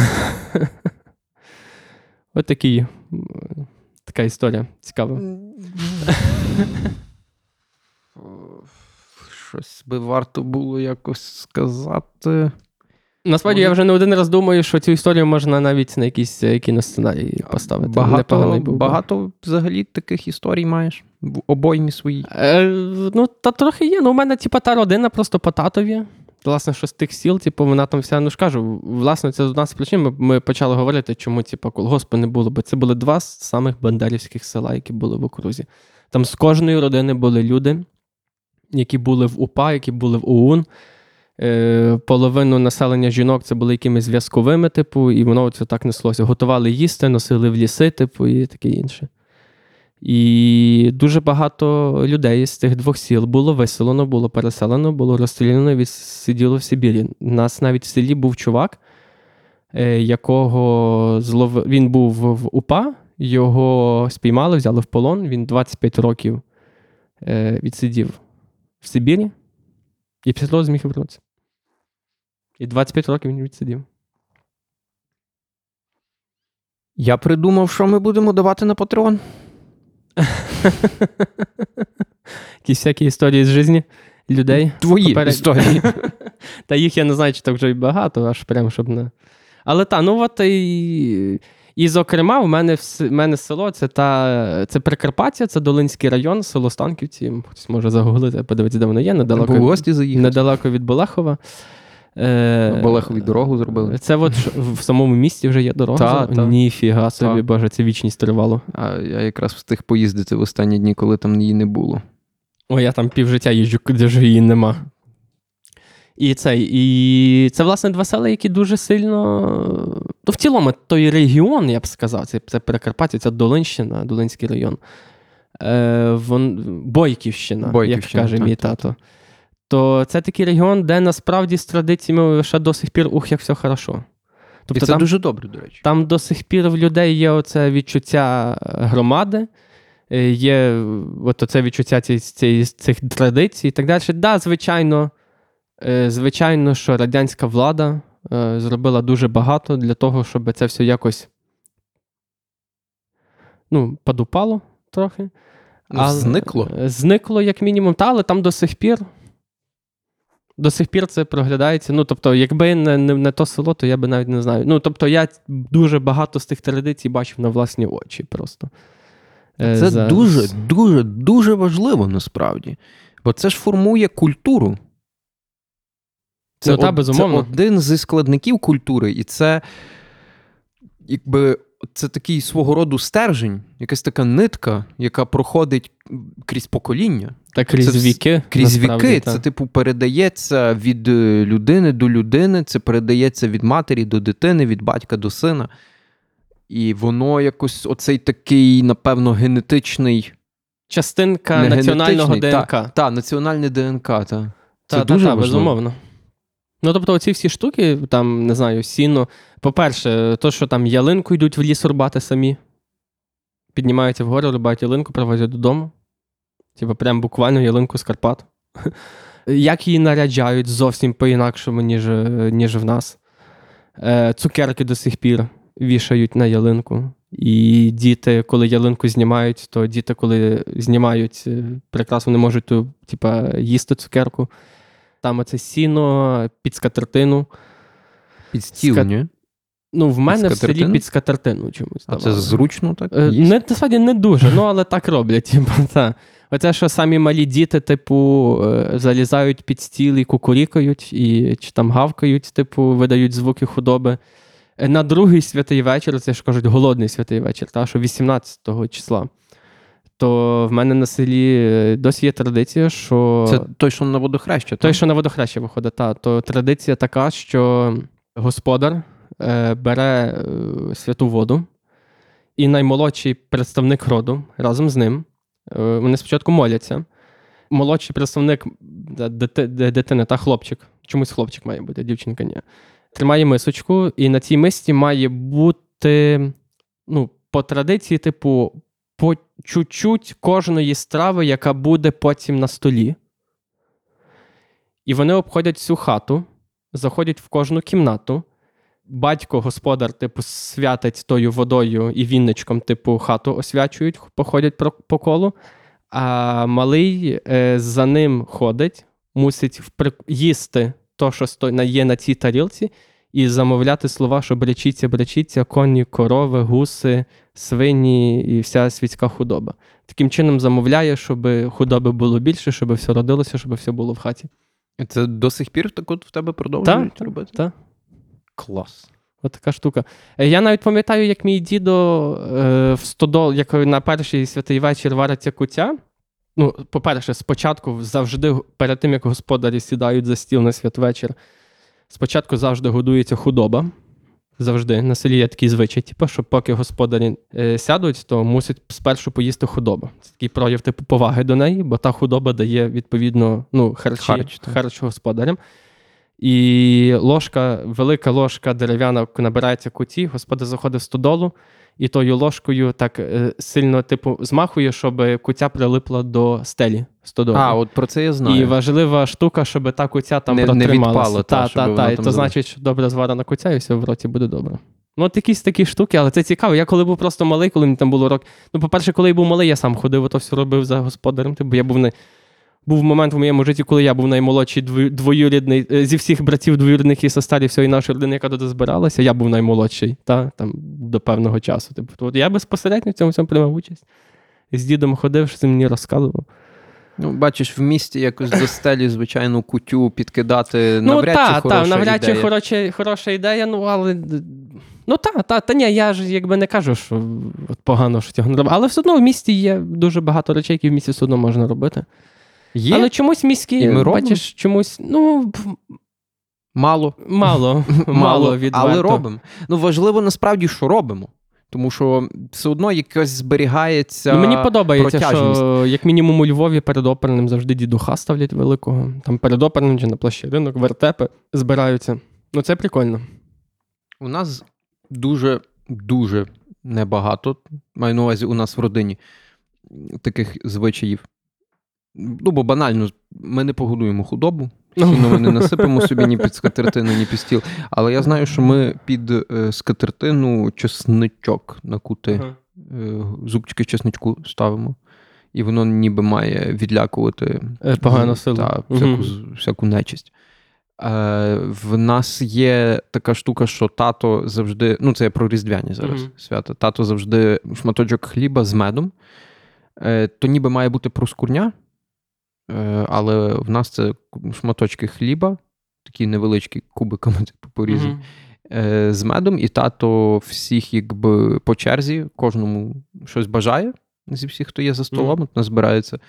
От такий, така історія цікава. Щось би варто було якось сказати. Насправді, Може- я вже не один раз думаю, що цю історію можна навіть на якийсь е, кіносценарій поставити. Багато, був багато взагалі таких історій маєш в обоймі своїй. Е, ну, та трохи є. Ну, у мене, типа, та родина просто по татові. Власне, що з тих сіл, типу, вона там вся, ну ж кажу, власне, це з одна з причин. Ми, ми почали говорити, чому, типу, колгоспу не було, бо це були два з самих бандерівських села, які були в окрузі. Там з кожної родини були люди, які були в УПА, які були в ОУН. Е, половину населення жінок це були якимись зв'язковими, типу, і воно це так неслося. Готували їсти, носили в ліси, типу, і таке інше. І дуже багато людей з тих двох сіл було виселено, було переселено, було розстріляно і сиділо в Сибірі. У нас навіть в селі був чувак, е, якого злов... він був в УПА, його спіймали, взяли в полон. Він 25 років е, відсидів в Сибірі і після того зміг вернутися. І 25 років він відсидів. Я придумав, що ми будемо давати на Патреон. Якісь всякі історії з житті людей. Твої Поперед- історії. Та їх я не знаю, чи так вже й багато, аж прям щоб не. Але та, ну от і. І, зокрема, в мене, в мене село це та це Прикарпаття, це Долинський район, село Станківці. Хтось може загуглити, подивитися, де воно є, недалеко, гості заїхати. недалеко від Балахова. Е, Болехові дорогу зробили. Це от в самому місті вже є дорога. Та, та. Ніфіга собі, Та. боже, це вічність тривало. А я якраз встиг поїздити в останні дні, коли там її не було. О, я там півжиття їжджу, де ж її нема. І цей, і це, власне, два села, які дуже сильно. Ну, в цілому, той регіон, я б сказав, це, це Прикарпаття, це Долинщина, Долинський район. Е, вон, Бойківщина, Бойківщина, як каже так, мій так, тато. то це такий регіон, де насправді з традиціями ще до сих пір ух, як все хорошо. І Тобто це там, дуже добре, до речі. там до сих пір в людей є оце відчуття е, громади, е, є е, от оце відчуття ці, ці, цих традицій і так далі. Да, звичайно, звичайно, що радянська влада е, зробила дуже багато для того, щоб це все якось ну, подупало трохи. Ну, зникло. е, Зникло, як мінімум, та, але там до сих пір. До сих пір це проглядається. Ну, тобто, якби не, не, не то село, то я би навіть не знаю. Ну, тобто, я дуже багато з тих традицій бачив на власні очі просто. Е, Це за- дуже, дуже, дуже важливо насправді. Бо це ж формує культуру. Це, Ну, та, безумовно. це один зі складників культури, і це якби це такий свого роду стержень, якась така нитка, яка проходить крізь покоління. Та крізь це віки. Крізь віки. та. Це, типу, передається від е, людини до людини, це передається від матері до дитини, від батька до сина. І воно якось оцей такий, напевно, генетичний. Частинка національного ДНК. Та, та, національне ДНК. Та. Це Та, дуже та, та, важливо. безумовно. Ну, тобто, оці всі штуки, там, не знаю, сіно. По-перше, то, що там ялинку йдуть в ліс рубати самі. Піднімаються вгору, рубають ялинку, привозять додому. Типу, прям буквально ялинку з Карпат. Як її наряджають зовсім по-інакшому, ніж, ніж в нас. Е, цукерки до сих пір вішають на ялинку. І діти, коли ялинку знімають, то діти, коли знімають, е, прекрасно не можуть ту, типа, їсти цукерку. Там оце сіно під скатертину. Під стіл, Ска- ні? Ну, в мене в селі під скатертину чомусь. А це зручно так? Е, їсти? Не, насправді не дуже, ну але так роблять. Типу, та. Оце, що самі малі діти, типу, е, залізають під стіл і кукурікають, і чи там гавкають, типу, видають звуки худоби. Е, На другий святий вечір, це ж кажуть, голодний святий вечір, та, що 18 числа. То в мене на селі е, досі є традиція, що Це той, що на водохреща. той, так? що на водохреща виходить, та, то традиція така, що господар е, бере е, святу воду, і наймолодший представник роду разом з ним. Е, вони спочатку моляться. Молодший представник дити- дитини та хлопчик, чомусь хлопчик має бути, дівчинка ні. Тримає мисочку, і на цій мисці має бути ну, по традиції, типу, по чуть-чуть кожної страви, яка буде потім на столі. І вони обходять всю хату, заходять в кожну кімнату. Батько, господар, типу, святить тою водою і вінничком, типу, хату освячують, походять по колу. А малий е, за ним ходить, мусить впри... їсти то, що є на цій тарілці, і замовляти слова, що бречіться, бречіться, коні, корови, гуси, свині і вся світська худоба. Таким чином замовляє, щоб худоби було більше, щоб все родилося, щоб все було в хаті. Це до сих пір так от в тебе продовжують Так, робити? так. Клас. От така штука. Е, Я навіть пам'ятаю, як мій дідо е, в стодол, як на перший святий вечір вариться куття. Ну, по-перше, спочатку завжди, перед тим, як господарі сідають за стіл на святвечір, спочатку завжди годується худоба. Завжди. На селі є такий звичай, типу, що поки господарі е, сядуть, то мусять спершу поїсти худоба. Це такий прояв типу поваги до неї, бо та худоба дає відповідно ну, харчі, Харч, харч господарям. І ложка, велика ложка дерев'яна набирається куті, господар заходить в стодолу, і тою ложкою так е, сильно, типу, змахує, щоб куття прилипла до стелі стодоли. А, от про це я знаю. І важлива штука, щоб та куття там Не- не протрималася. відпала, та, та, щоб та, вона та. І то залишилась. значить, що добре зварена куття, і все в роті буде добре. Ну, от якісь такі штуки, але це цікаво. Я коли був просто малий, коли мені там було рок. Ну, по-перше, коли я був малий, я сам ходив, то все робив за господарем. Типу, я був не. Був момент в моєму житті, коли я був наймолодший двоюрідний е, зі всіх братів двоюрідних і сестер і всієї нашої родини, яка туди збиралася, я був наймолодший, та, там, до певного часу. Типу, то от я безпосередньо в цьому всьому приймав участь. З дідом ходив, що він мені розказував. Ну, бачиш, в місті якось до стелі звичайну кутю підкидати Ну, навряд та, чи та, хороша навряд чи ідея. хороша, хороша ідея, ну але. Ну та, та, та ні, я ж якби не кажу, що от погано, що цього не робити. Але все одно в місті є дуже багато речей, які в місті все одно можна робити. Є? Але чомусь міські, І ми робимо? бачиш, чомусь, ну, Мало. мало, мало від але робимо. Ну, важливо насправді, що робимо. Тому що все одно якось зберігається. Ну, мені подобається, протяжність. що як мінімум у Львові перед оперним завжди дідуха ставлять великого. Там перед оперним чи на площі ринок, вертепи збираються. Ну це прикольно. У нас дуже, дуже небагато, маю на увазі у нас в родині таких звичаїв. Ну, бо банально, ми не погодуємо худобу, сіно ми не насипемо собі ні під скатертину, ні під стіл. Але я знаю, що ми під е, скатертину чесничок накути, Ага. е, зубчики чесничку ставимо. І воно ніби має відлякувати Е, силу. Та, всяку, з- всяку нечисть. Е, в нас є така штука, що тато завжди, ну це я про різдвяні зараз Мгм. свята. Тато завжди шматочок хліба з медом. Е, то ніби має бути проскурня, але в нас це шматочки хліба, такі невеличкі кубиками типу, порізані, е, з медом, і тато всіх, якби по черзі, кожному щось бажає зі всіх, хто є за столом. От нас збирається е,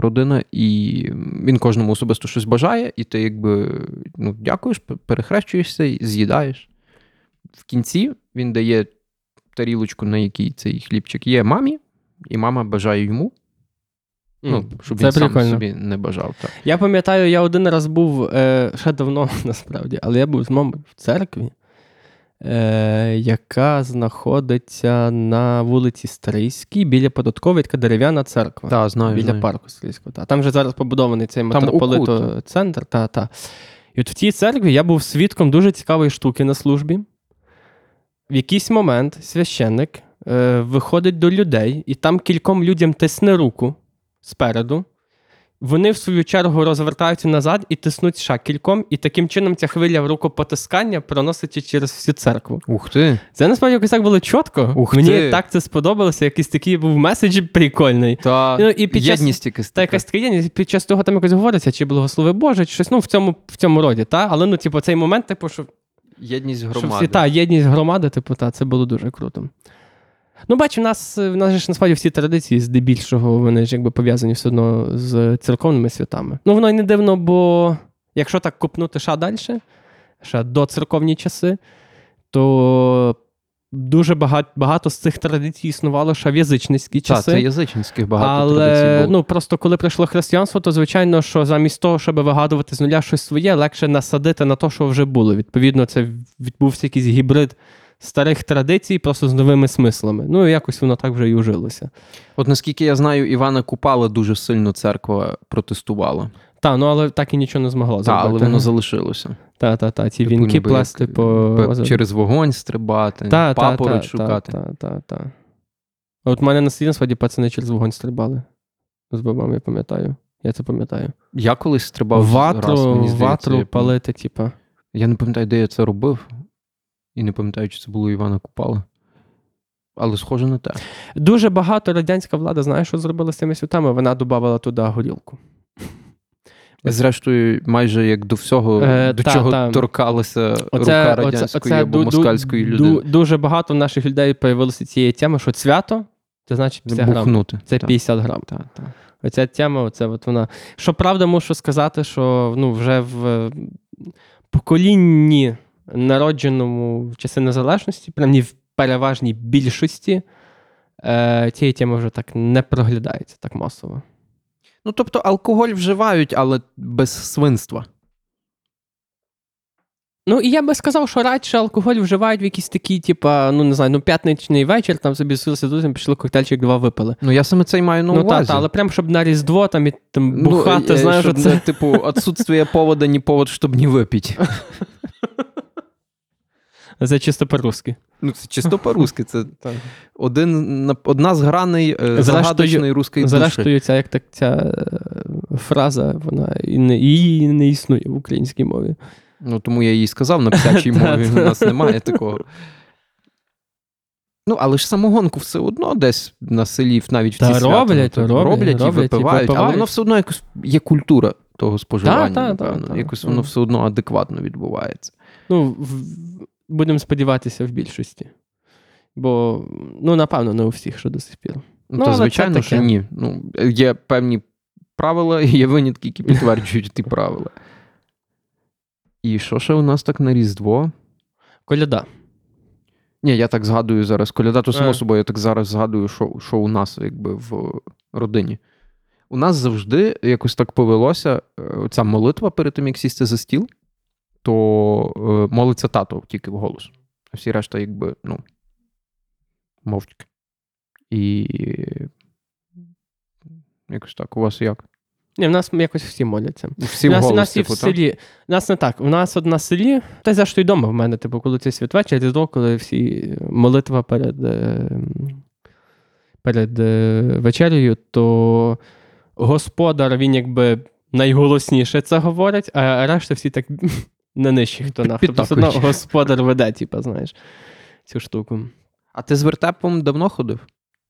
родина, і він кожному особисто щось бажає, і ти якби ну, дякуєш, перехрещуєшся і з'їдаєш. В кінці він дає тарілочку, на якій цей хлібчик є мамі, і мама бажає йому. Ну, щоб це він сам собі не бажав. Так. Я пам'ятаю, я один раз був е, ще давно, насправді, але я був з мамою в церкві, е, яка знаходиться на вулиці Стрийській, біля податкової, така дерев'яна церква. Та, знаю, біля знаю. парку Стрийського. Та. Там же зараз побудований цей Там митрополито укута. центр. Та, та. І от в цій церкві я був свідком дуже цікавої штуки на службі. В якийсь момент священник е, виходить до людей, і там кільком людям тисне руку спереду. Вони, в свою чергу, розвертаються назад і тиснуть ще кільком, і таким чином ця хвиля рукопотискання проносить через всю церкву. Ух ти! Це насправді якось так було чітко. Ух Мені ти. так це сподобалося, якийсь такий був меседж прикольний. Та Ну, і під час- єдність якась Та якась така єдність, під час того там якось говориться, чи благослови Боже, чи щось ну, в цьому, в цьому роді. Та? Але ну, типу, цей момент, типу, що, єдність що громади. всі, та, єдність громади, типу, та, це було дуже круто. Ну, бачу, в нас, в нас ж насправді всі традиції, здебільшого, вони ж якби пов'язані все одно з церковними святами. Ну, воно й не дивно, бо якщо так купнути ще далі, ще до церковні часи, то дуже багато, багато з цих традицій існувало ще в язичницькі часи. це язичницьких багато Але традицій було. ну просто коли прийшло християнство, то звичайно, що замість того, щоб вигадувати з нуля щось своє, легше насадити на те, що вже було. Відповідно, це відбувся якийсь гібрид старих традицій, просто з новими смислами. Ну і якось воно так вже і ужилося. От наскільки я знаю, Івана Купала дуже сильно церква протестувала. Та, ну але так і нічого не змогло Та, але воно залишилося. Та, та, та, ці Типу, вінки ніби плести як, по через вогонь стрибати, Та, папороть та, шукати. Та, та, та, та. От в мене на слідстві пацани через вогонь стрибали. З бабами, я пам'ятаю. Я це пам'ятаю. Я колись стрибав Ватру, раз, мені здається, ватру я, палити, типа. я не пам'ятаю, де я це робив, і не пам'ятаю, чи це було Івана Купала. Але схоже на те. Дуже багато радянська влада, знаєш, що зробила з цими святами? Вона додавала туди горілку. Зрештою, майже як до всього, Е, до та, чого та. торкалася рука радянської або ду- москальської ду- людини. Дуже багато в наших людей появилося цієї теми, що свято це значить 50 грам. Це Та, 50 грам. та, та. Оця тема, оце от вона. Що правда, мушу сказати, що ну, вже в е, поколінні, народженому в часи незалежності, принаймні в переважній більшості, е, цієї теми вже так не проглядається так масово. Ну, тобто, алкоголь вживають, але без свинства. Ну, і я би сказав, що радше алкоголь вживають в якісь такі, типа, ну не знаю, ну п'ятничний вечір, там собі силися друзям, пішли коктейльчик два випили. Ну, я саме це й маю на ну, увазі. та, та, але прям щоб на Різдво там і там Ну, бухати, е, знаєш, щоб не, типу, отсутствие повода, не повод, щоб не випити. Це чисто по-русски. Ну, це чисто по-русски. Це один, одна з граней е, загадочної руської душі. Зрештою, ця як так ця е, фраза, вона і не, її не існує в українській мові. Ну, тому я їй сказав на псячій мові, у нас немає такого. Ну, але ж самогонку все одно десь на селі, навіть в ці свята, роблять, ну, роблять, роблять і випивають, але воно все одно якось є культура того споживання. Та, та, та, напевно. та. Якось воно все одно адекватно відбувається. Ну, в, будемо сподіватися в більшості. Бо, ну, напевно, не у всіх, що до сих пір. Ну, Ну, то звичайно, що ні. Ну, є певні правила, і є винятки, які підтверджують ті правила. І що ще у нас так на Різдво? Коляда. Ні, я так згадую зараз. Коляда, то само собою, я так зараз згадую, що, що у нас якби в родині. У нас завжди якось так повелося, е, ця молитва перед тим, як сісти за стіл, то е, молиться тато тільки в голос. А всі решта, якби, ну, мовчки. І якось так, у вас як? Ні, в нас якось всі моляться. Всі у в нас, у голос, нас є типу, в так? селі. У нас не так. У нас от на селі, та й зрештою вдома в мене, типу, коли це святвечір, різдво, коли всі молитва перед, е, перед е, вечерею, то господар, він якби найголосніше це говорить, а решта всі так на нижчих тонах. Тобто все одно господар веде, типу, знаєш, цю штуку. А ти з вертепом давно ходив?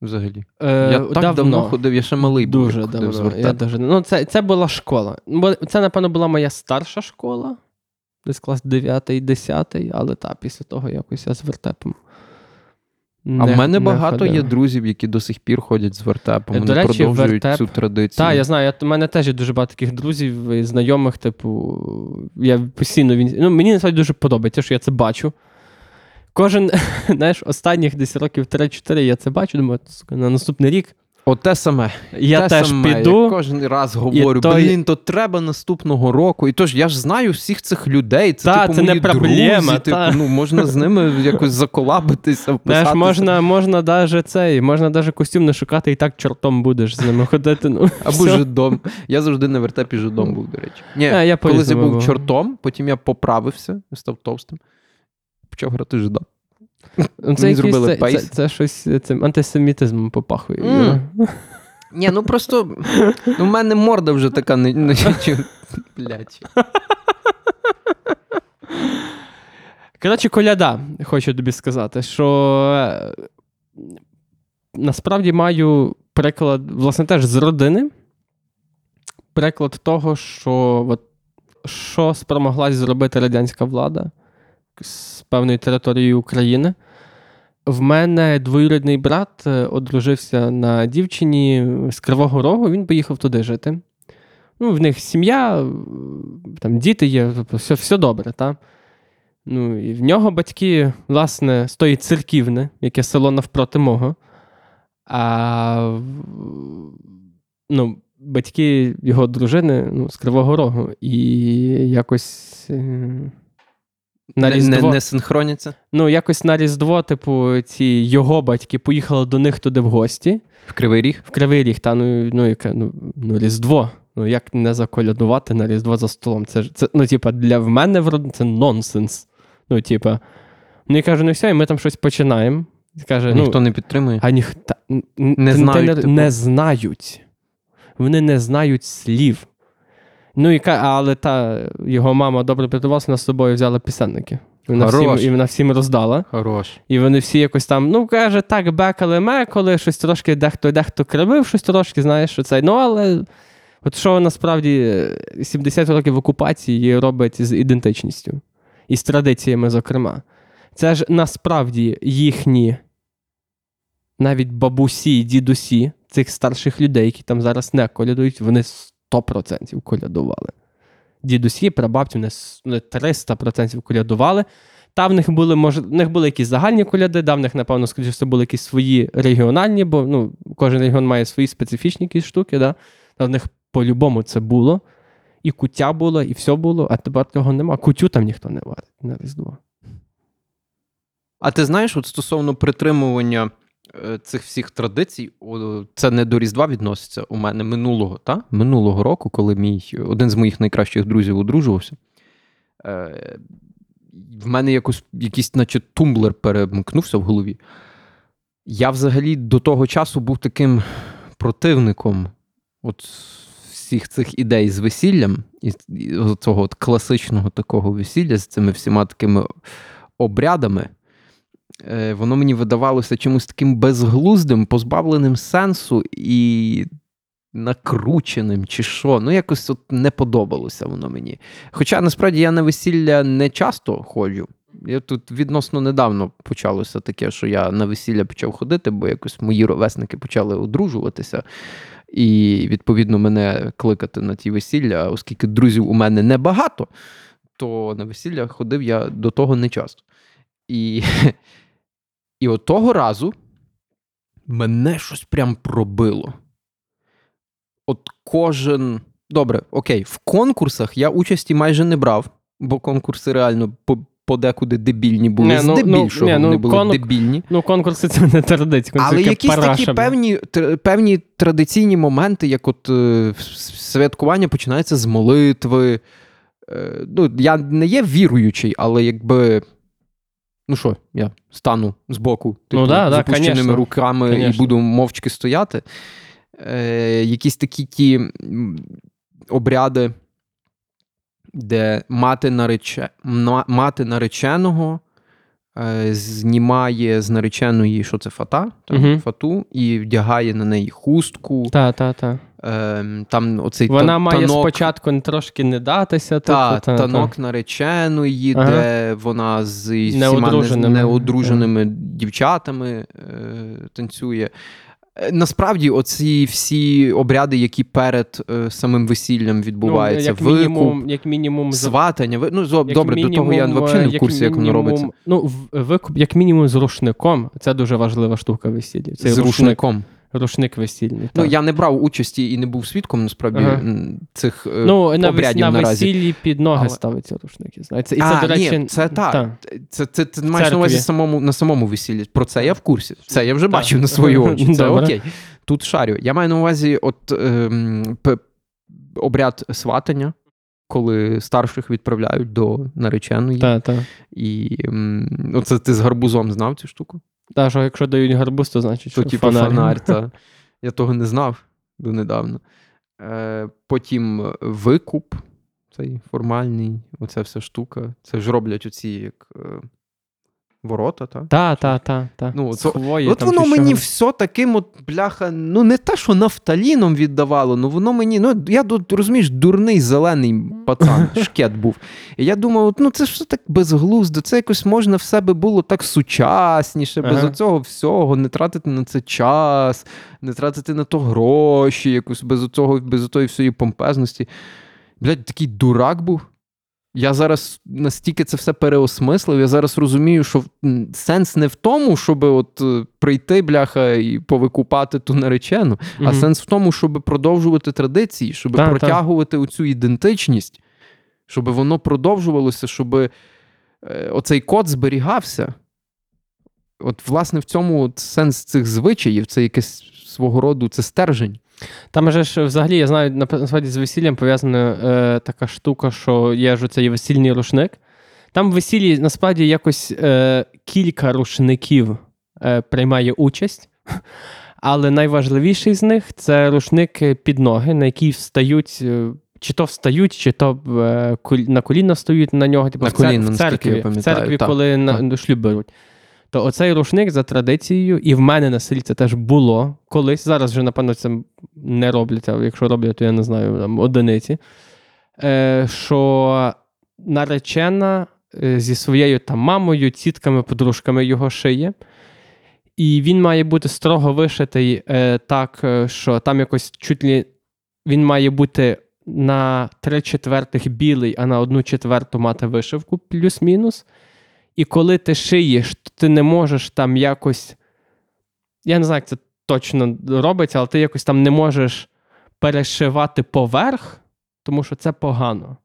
Взагалі? Е, я так давно. ходив, я ще малий був. Дуже ходив з давно. Я дуже... Ну, це, це була школа. Бо це, напевно, була моя старша школа, десь клас 9 10 але так, після того якось я з вертепом. А не- в мене не багато ходили. є друзів, які до сих пір ходять з вертепом. Е, Вони речі, продовжують вертеп- цю традицію. Так, я знаю, я, у мене теж є дуже багато таких друзів і знайомих, типу, я постійно він. Ну, мені насправді дуже подобається, що я це бачу. Кожен, знаєш, останніх десь років 3-4 я це бачу, думаю, на наступний рік Оте саме. я Те теж саме. піду. Я кожен раз говорю: той- блін, то треба наступного року. І тож я ж знаю всіх цих людей. Це, Та, типу, це не мої проблема, друзі. та. Типу, ну, можна з ними якось заколабитися, Знаєш, вписатися. можна, можна даже цей, можна даже костюм не шукати, і так чортом будеш з ними ходити. Ну, Або жидом. Я завжди на вертепі жидом був, до речі. Ні, А, я колись я був був. чортом, потім я поправився, став товстим. Почав грати жида. Ну, Мені це, якийсь, зробили це, це, це щось цим антисемітизмом попахує. М. Ні, ну просто ну, в мене морда вже така не. не Блять. Коротше, коляда, хочу тобі сказати, що е, насправді маю приклад, власне, теж з родини. Приклад того, що от, що спромоглась зробити радянська влада з певної території України. В мене двоюрідний брат е, одружився на дівчині з Кривого Рогу, він поїхав туди жити. Ну, в них сім'я, е, там діти є, тобто все, все добре, так? Ну, і в нього батьки, власне, з тої церківни, яке село навпроти мого. А ну, батьки його дружини ну, з Кривого Рогу. І якось. На Не, Різдво, не, не синхроняться. Ну, якось на Різдво, типу, ці його батьки поїхали до них туди в гості, В Кривий Ріг. в Кривий Ріг, та ну, ну, яке, ну, ну Різдво. Ну, як не заколядувати на Різдво за столом? Це це, ну, типа, для в мене в род- це нонсенс. Ну, типа, ну і кажу, ну все, і ми там щось починаємо. Каже, ну, Ніхто не підтримує. а ніхто не, Не знають, не, типу. не знають. Вони не знають слів. Ну, і, але та його мама добре підготувалася, вона з собою взяла пісенники. Вона всім, і вона всім роздала. Хорош. І вони всі якось там, ну, каже, так, бекали мекали, щось трошки, дехто дехто кривив, щось трошки, знаєш, що це. Ну, але от що насправді е, 70 років окупації робить з ідентичністю і з традиціями, зокрема. Це ж насправді їхні навіть бабусі, дідусі цих старших людей, які там зараз не колядують, вони 100% колядували. Дідусі, прабабці, вони 300% колядували. Та в них були, може, в них були якісь загальні коляди, да, в них, напевно, скоріше, були якісь свої регіональні, бо ну, кожен регіон має свої специфічні якісь штуки, да. Та в них по-любому це було. І куття було, і все було, а тепер цього нема. Кутю там ніхто не варить на Різдво. А ти знаєш, от стосовно притримування цих всіх традицій, це не до Різдва відноситься у мене минулого, та? минулого року, коли мій один з моїх найкращих друзів одружувався. Е, в мене якось якийсь, наче, тумблер перемкнувся в голові. Я взагалі до того часу був таким противником от всіх цих ідей з весіллям, і цього от класичного такого весілля з цими всіма такими обрядами. Е, воно мені видавалося чимось таким безглуздим, позбавленим сенсу і накрученим, чи що. Ну, якось от не подобалося воно мені. Хоча насправді я на весілля не часто ходжу. Я тут відносно недавно почалося таке, що я на весілля почав ходити, бо якось мої ровесники почали одружуватися. І, відповідно, мене кликати на ті весілля, оскільки друзів у мене небагато, то на весілля ходив я до того не часто. І І от того разу мене щось прям пробило. От кожен. Добре, окей, в конкурсах я участі майже не брав, бо конкурси реально подекуди дебільні були. Не, ну, ну, Здебільшого не, ну, вони були конк- дебільні. Ну, конкурси це не традиція. Але якісь такі певні, тр- певні традиційні моменти, як от е, святкування починається з молитви. Е, ну, я не є віруючий, але якби. Ну що, я стану збоку, типу, Ну да, да, запущеними конечно. руками і буду мовчки стояти. Е, якісь такі ті обряди, де мати, нарече, мати нареченого е, знімає з нареченої, що це фата, там, Мгм. фату, і вдягає на неї хустку. Та, та, та. Е, там оцей Вона та- має танок, спочатку трошки не датися. та, та, танок нареченої, Ага. де вона з Неодруженими. неодруженими дівчатами е, танцює. Е, Насправді, оці всі обряди, які перед е, самим весіллям відбуваються, ну, як викуп, мінімум, як мінімум, сватання. ви- Ну, зо- як добре, до того я взагалі не в курсі, як воно робиться. Ну, викуп, як мінімум, з рушником. Це дуже важлива штука весілля. Це З рушник, рушником. Рушник весільний. Ну, так. я не брав участі і не був свідком, насправді, Ага. цих е, Ну, на, обрядів на наразі. весіллі під ноги Але- ставиться рушник. і це, а, до речі, ні, це так. та. Це, це, ти маєш на увазі самому, на самому весіллі. Про це я в курсі. Це я вже Так. бачив на свої очі. Це окей. Тут шарю. Я маю на увазі от, ем, п- обряд сватання, коли старших відправляють до нареченої. Та, та. І оце ти з гарбузом знав цю штуку? Та, що якщо дають гарбуз, то значить, що То, типу, фонарь. фонарь. Та. Я того не знав донедавна. Е, потім викуп, цей формальний, оця вся штука. Це ж роблять оці як е, ворота, так? Та, та, та, та. Ну, то- хвої, От там, воно мені чого. все таким, от, бляха, ну не те, що нафталіном віддавало, ну воно мені, ну я тут, розумієш, дурний зелений пацан, шкет був. І я думав, от, ну це ж все так безглуздо, це якось можна в себе було так сучасніше, без Ага. оцього всього, не тратити на це час, не тратити на то гроші, якось без оцього, без отої всієї помпезності. Блядь, такий дурак був. Я зараз настільки це все переосмислив. Я зараз розумію, що сенс не в тому, щоб от е, прийти, бляха, і повикупати ту наречену, а сенс в тому, щоб продовжувати традиції, щоб Та, та. протягувати оцю ідентичність, щоб воно продовжувалося, щоб е, оцей код зберігався. От, власне, в цьому от сенс цих звичаїв, це якесь свого роду це стержень. Там же ж взагалі, я знаю, насправді з весіллям пов'язана е, така штука, що є ж цей весільний рушник. Там в весіллі насправді якось е, кілька рушників е, приймає участь, але найважливіший з них це рушник під ноги, на який встають. е, Чи то встають, чи то е, на коліна встають на нього. Типу, На в коліна, в церкві, в церкві коли так. на шлюб беруть. То оцей рушник за традицією, і в мене на селі це теж було колись. Зараз вже, напевно, це не роблять, а якщо роблять, то я не знаю, там одиниці. Е, що наречена е, зі своєю там мамою, тітками, подружками його шиє. І він має бути строго вишитий е, так, е, що там якось чуть ли він має бути на три четвертих білий, а на одну четверту мати вишивку, плюс-мінус. І коли ти шиєш, то ти не можеш там якось. Я не знаю, як це точно робиться, але ти якось там не можеш перешивати поверх, тому що це погано.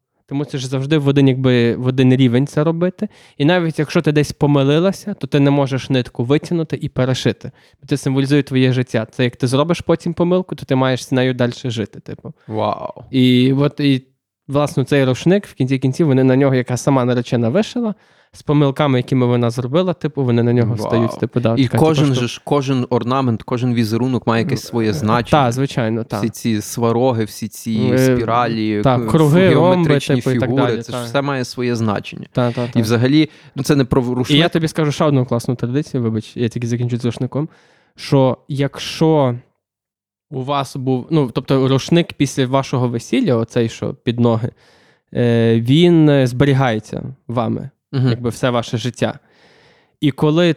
Це ж завжди в один, якби, в один рівень це робити. І навіть якщо ти десь помилилася, то ти не можеш нитку витягнути і перешити. Це символізує твоє життя. Це як ти зробиш потім помилку, то ти маєш з нею далі жити. Типу. Вау. І от і, власне, цей рушник в кінці кінців вони на нього, яка сама наречена вишила, з помилками, якими вона зробила, типу, вони на нього Вау. встають. Типу, да, І така, кожен типу, же ж, кожен орнамент, кожен візерунок має якесь своє значення. Так, звичайно, так. Всі ці свароги, всі ці Е, спіралі, так, к- круги, геометричні ромби, типу, і так фігури. далі, це ж так. все має своє значення. Та, та, та. І взагалі, ну це не про рушник. І я тобі скажу ще одну класну традицію, вибач, я тільки закінчу з рушником. Що якщо у вас був, ну, тобто рушник після вашого весілля, оцей, що під ноги, е, він е, зберігається вами, Мгм. якби все ваше життя. І коли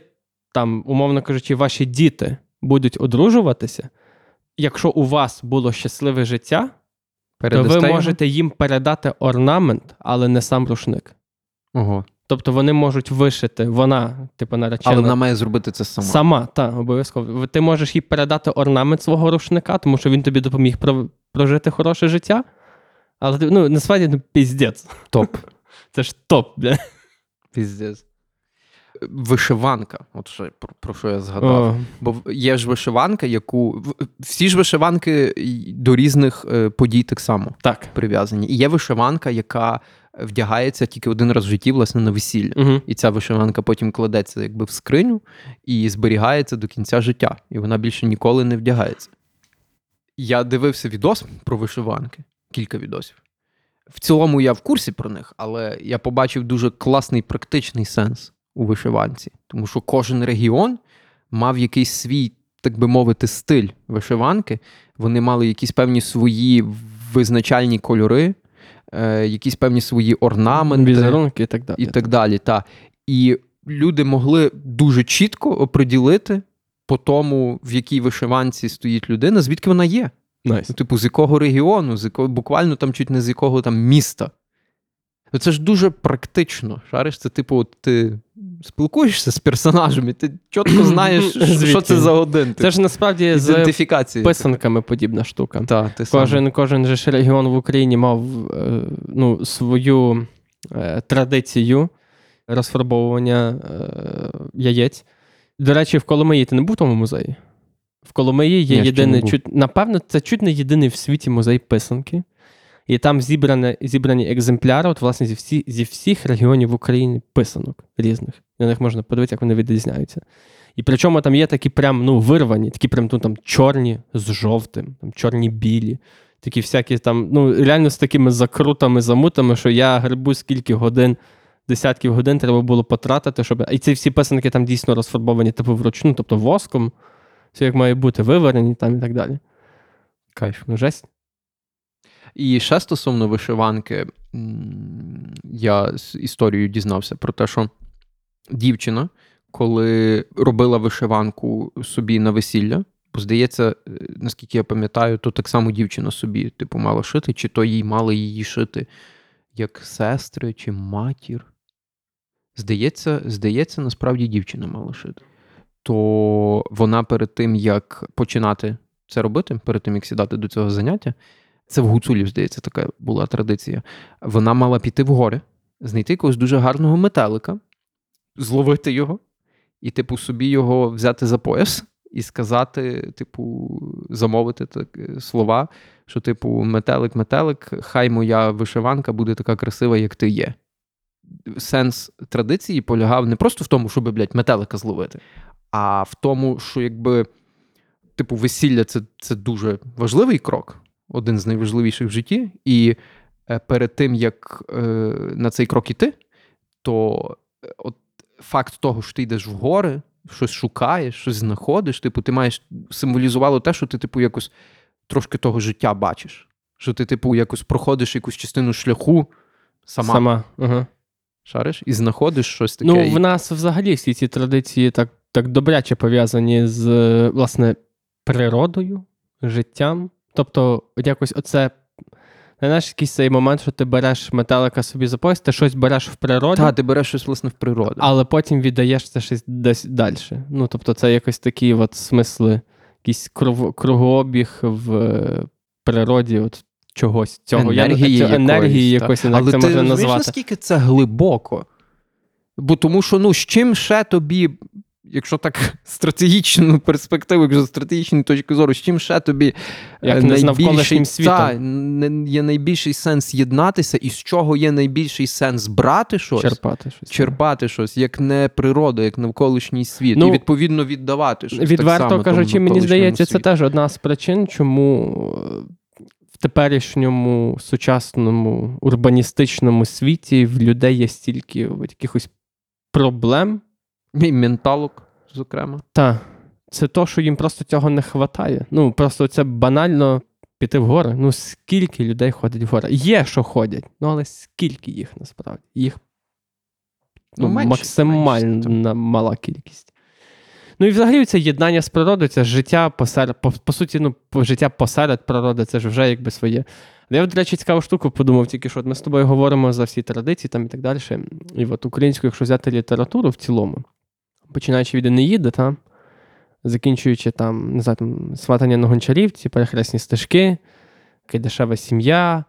там, умовно кажучи, ваші діти будуть одружуватися, якщо у вас було щасливе життя, то ви можете їм передати орнамент, але не сам рушник. Ого. Тобто вони можуть вишити, вона, типу, наречена. Але вона має зробити це сама. Сама, так, обов'язково. Ти можеш їй передати орнамент свого рушника, тому що він тобі допоміг прожити хороше життя. Але ну, насправді ну, піздець. Топ. Це ж топ, бля. Піздець. Вишиванка. От що, про, про що я згадав. О, Бо є ж вишиванка, яку. Всі ж вишиванки до різних е, подій так само так. прив'язані. І є вишиванка, яка вдягається тільки один раз в житті, власне, на весілля. Угу. І ця вишиванка потім кладеться якби в скриню і зберігається до кінця життя. І вона більше ніколи не вдягається. Я дивився відос про вишиванки, кілька відосів. В цілому я в курсі про них, але я побачив дуже класний практичний сенс у вишиванці. Тому що кожен регіон мав якийсь свій, так би мовити, стиль вишиванки. Вони мали якісь певні свої визначальні кольори, е, якісь певні свої орнаменти Візерунки і так далі. і так далі. Та. І люди могли дуже чітко оприділити по тому, в якій вишиванці стоїть людина, звідки вона є. Nice. Ну, типу, з якого регіону, з якого, буквально там чуть не з якого там міста. Ну, Це ж дуже практично. Шариш, це, типу, от ти спілкуєшся з персонажем, і ти чітко знаєш, що- це за один. Це ж насправді з писанками подібна штука. Та, ти сам. Кожен, кожен же ж регіон в Україні мав е, ну, свою е, традицію розфарбовування е, яєць. До речі, в Коломиї ти не був в тому музеї? В Коломиї є Ні, ще не єдиний, був. чуть, напевно, це чуть не єдиний в світі музей писанки. І там зібрані, зібрані екземпляри, от, власне, зі, всі, зі всіх регіонів України писанок різних. На них можна подивитися, як вони відрізняються. І причому там є такі прям ну, вирвані, такі прям ну, там чорні з жовтим, там чорні білі, такі всякі там, ну, реально з такими закрутами, замутами, що я грибу скільки годин, десятків годин треба було потратити, щоб. І ці всі писанки там дійсно розфарбовані, типу вручну, тобто воском, все як має бути, виварені там і так далі. Кайф. Ну, жесть. І ще стосовно вишиванки, я з історією дізнався про те, що дівчина, коли робила вишиванку собі на весілля, бо здається, е, наскільки я пам'ятаю, то так само дівчина собі, типу, мала шити, чи то їй мали її шити як сестри чи матір. Здається, здається, насправді дівчина мала шити. То вона перед тим, як починати це робити, перед тим, як сідати до цього заняття, це в гуцулів, здається, така була традиція. Вона мала піти в гори, знайти якогось дуже гарного метелика, зловити його, і, типу, собі його взяти за пояс і сказати, типу, замовити так, е, слова, що, типу, метелик, метелик, хай моя вишиванка буде така красива, як ти є. Сенс традиції полягав не просто в тому, щоб, блядь, метелика зловити, а в тому, що якби, типу, весілля це, це дуже важливий крок один з найважливіших в житті, і е, перед тим, як е, на цей крок іти, то е, от факт того, що ти йдеш в гори, щось шукаєш, щось знаходиш, типу, ти маєш символізувало те, що ти, типу, якось трошки того життя бачиш. Що ти, типу, якось проходиш якусь частину шляху сама, Сама. Ага. шариш, і знаходиш щось таке. Ну, в нас взагалі всі ці традиції так, так добряче пов'язані з власне природою, життям. Тобто, якось оце. Знаєш, якийсь цей момент, що ти береш метелика собі за пояс, ти щось береш в природі, Та, ти береш щось, власне, в природу. але потім віддаєш це щось десь далі. Ну, тобто, це якось такі от смисли, якийсь круг, кругообіг в е, природі от чогось цього. енергії, Я, енергії якоїсь, якось, Але це ти можна назвати. наскільки це глибоко? Бо тому що, ну, з чим ще тобі, якщо так стратегічну перспективу, якщо з стратегічної точки зору, з чим ще тобі Як е, навколишнім світом. Та, не- є найбільший сенс єднатися, і з чого є найбільший сенс брати щось, Черпати щось. черпати щось, як не природа, як навколишній світ, Ну, і відповідно віддавати щось. так Відверто само кажучи, мені здається, це теж одна з причин, чому е, в теперішньому сучасному урбаністичному світі в людей є стільки якихось проблем. І менталок, зокрема. Та це то, що їм просто цього не вистачає. Ну, просто це банально піти в гори. Ну, скільки людей ходить в гори? Є, що ходять, ну але скільки їх насправді? Їх ну, Ну, менше, максимально менше, мала кількість. Ну і взагалі це єднання з природою, це життя посеред, по, по суті, ну, життя посеред природи, це ж вже якби своє Я, до речі, цікаву штуку подумав, тільки що от ми з тобою говоримо за всі традиції там і так далі. І от українську, якщо взяти літературу в цілому, починаючи від Енеїди, та, закінчуючи там, не знаю, там, сватання на гончарівці, перехресні стежки, Кайдашева сім'я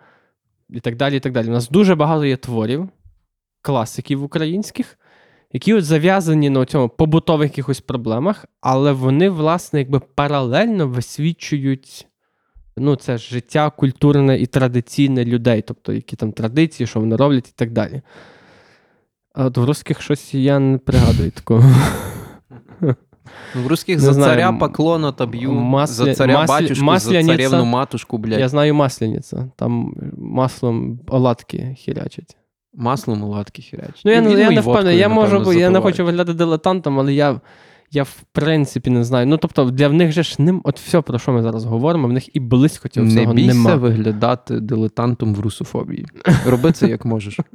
і так далі. і так далі. У нас дуже багато є творів, класиків українських, які от зав'язані на цьому побутових якихось проблемах, але вони, власне, якби паралельно висвічують. Ну, це життя культурне і традиційне людей, тобто які там традиції, що вони роблять і так далі. А от в русських щось я не пригадую такого. Ну, в русських Не за знаю, царя поклона та б'ю, масля- за царя маслі- батюшку, за царевну матушку, блядь. Я знаю масляниця, там маслом оладки хірячать. Маслом оладки хірячі. Ну, я, не- я не впевнений, я можу, напевно, я не хочу виглядати дилетантом, але я, я в принципі не знаю. Ну, тобто, для них же ж ним, от все, про що ми зараз говоримо, в них і близько цього Не всього бійся нема. виглядати дилетантом в русофобії. Роби це як можеш.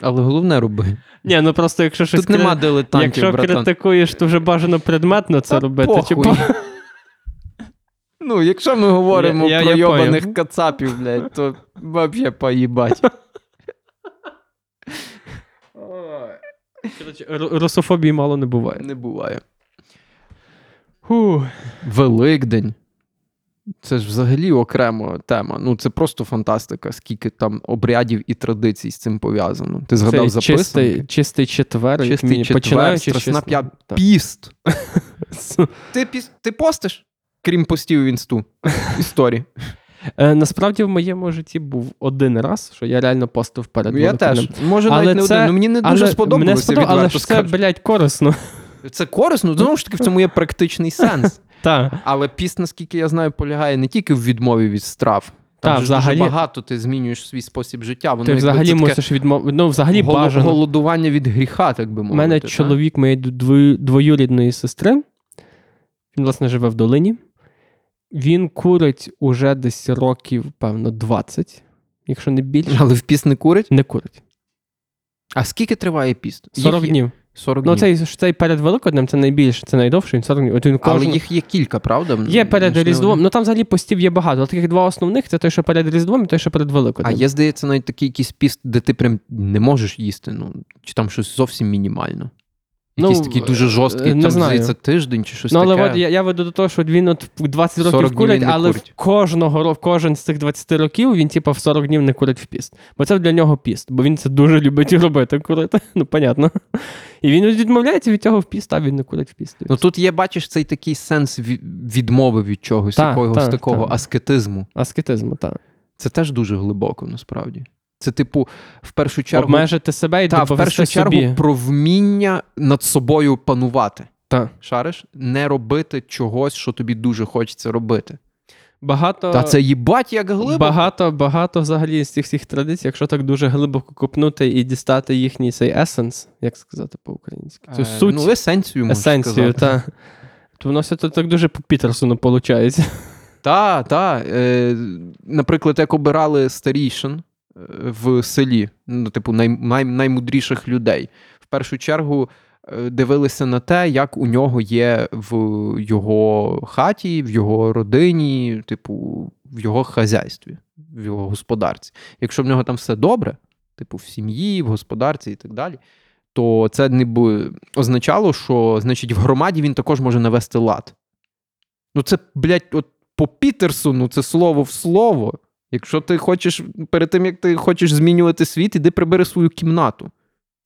Але головне роби. Ні, ну просто якщо щось Тут нема дилетантів, Якщо братан. критикуєш, то вже бажано предметно це Та робити. похуй. Типу, Ну, якщо ми говоримо Я- я- про я йобаних кацапів, блядь, то вообще поїбать. коротше, русофобії мало не буває. Не буває. Фу. Великдень. Це ж взагалі окрема тема. Ну, це просто фантастика, скільки там обрядів і традицій з цим пов'язано. Ти згадав чистий, записанки? чистий четвер, Чистий міні- четвер, починаючи страсна п'ят- Піст. Ти, піс... ти постиш? Крім постів в інсту. Історії. Е, Насправді в моєму житті був один раз, що я реально постив перед я теж. Може, Але навіть не це- один. Ну, мені не дуже Але сподобалося, Мене сподобалося, але ж це, блядь, корисно. Це корисно, знову ж таки, в цьому є практичний сенс. Так. Але піст, наскільки я знаю, полягає не тільки в відмові від страв. Там Та, взагалі- дуже багато ти змінюєш свій спосіб життя. Воно Ти взагалі мусиш відмовити. Ну, взагалі голо- бажано. голодування від гріха, так би мовити. У мене та? чоловік моєї дво- двоюрідної сестри. Він, власне, живе в долині. Він курить уже десь років, певно, 20, якщо не більше. Але в піст не курить? Не курить. А скільки триває піст? 40 Їх днів. 40 Ну, днів. цей, цей перед Великоднем це найбільше, це найдовше, він 40 днів. От він Але кожен... їх є кілька, правда? Є перед Можливо, Різдвом. Ну там взагалі постів є багато. Але таких два основних це той, що перед Різдвом, і той, що перед А Великоднем. є, здається, навіть такий якийсь піст, де ти прям не можеш їсти. Ну, чи там щось зовсім мінімально. Якийсь Ну, такий дуже е, жорсткий, не там, знаю. здається, тиждень чи щось Ну, але таке. от я, я веду до того, що він от 20 років курить, але курить. в кожного кожен з цих 20 років він, типа, в 40 днів не курить в піст. Бо це для нього піст, бо він це дуже любить і робити, курити. Ну, понятно. І він відмовляється від цього в піст, а він не курить в піст. Ну тут є, бачиш, цей такий сенс відмови від чогось, Та, якогось та, такого та. аскетизму. Аскетизму, так. Це теж дуже глибоко, насправді. Це, типу, в першу чергу, Обмежити себе і та, в першу чергу собі. про вміння над собою панувати. Та. Шариш? Не робити чогось, що тобі дуже хочеться робити. Багато, Та це їбать як глибоко. багато, багато взагалі з цих всіх традицій, якщо так дуже глибоко копнути і дістати їхній цей есенс, як сказати по-українськи. Цю Е, суть, Ну, есенцію, можна есенцію, сказати. та. То воно все так дуже по Пітерсону виходить. Та, та. Е, наприклад, як обирали старішин в селі, ну, типу, най, най, наймудріших людей. В першу чергу е, дивилися на те, як у нього є в його хаті, в його родині, типу, в його хазяйстві, в його господарці. Якщо в нього там все добре, типу, в сім'ї, в господарці і так далі. То це ніби означало, що значить в громаді він також може навести лад. Ну, це, блядь, от по Пітерсону це слово в слово. Якщо ти хочеш, перед тим як ти хочеш змінювати світ, іди прибери свою кімнату.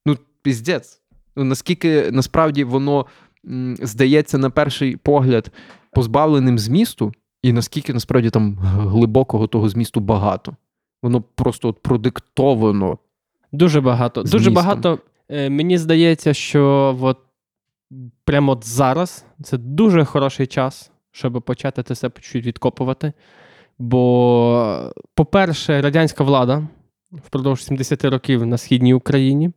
Ну, піздець. Ну, наскільки насправді воно м, здається на перший погляд позбавленим змісту, і наскільки насправді там глибокого того змісту багато. Воно просто от продиктовано. Дуже багато. Дуже багато. Е, мені здається, що от прямо от зараз це дуже хороший час, щоб почати це все чуть відкопувати. Бо, по-перше, радянська влада впродовж 70 років на східній Україні,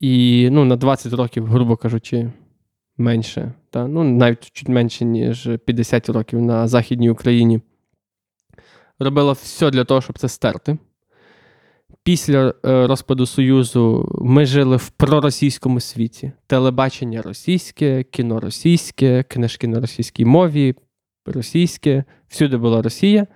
і ну, на 20 років, грубо кажучи, менше, та, ну, навіть чуть менше, ніж 50 років на Західній Україні, робила все для того, щоб це стерти. Після е, розпаду Союзу ми жили в проросійському світі. Телебачення російське, кіно російське, книжки на російській мові, російське, всюди була Росія.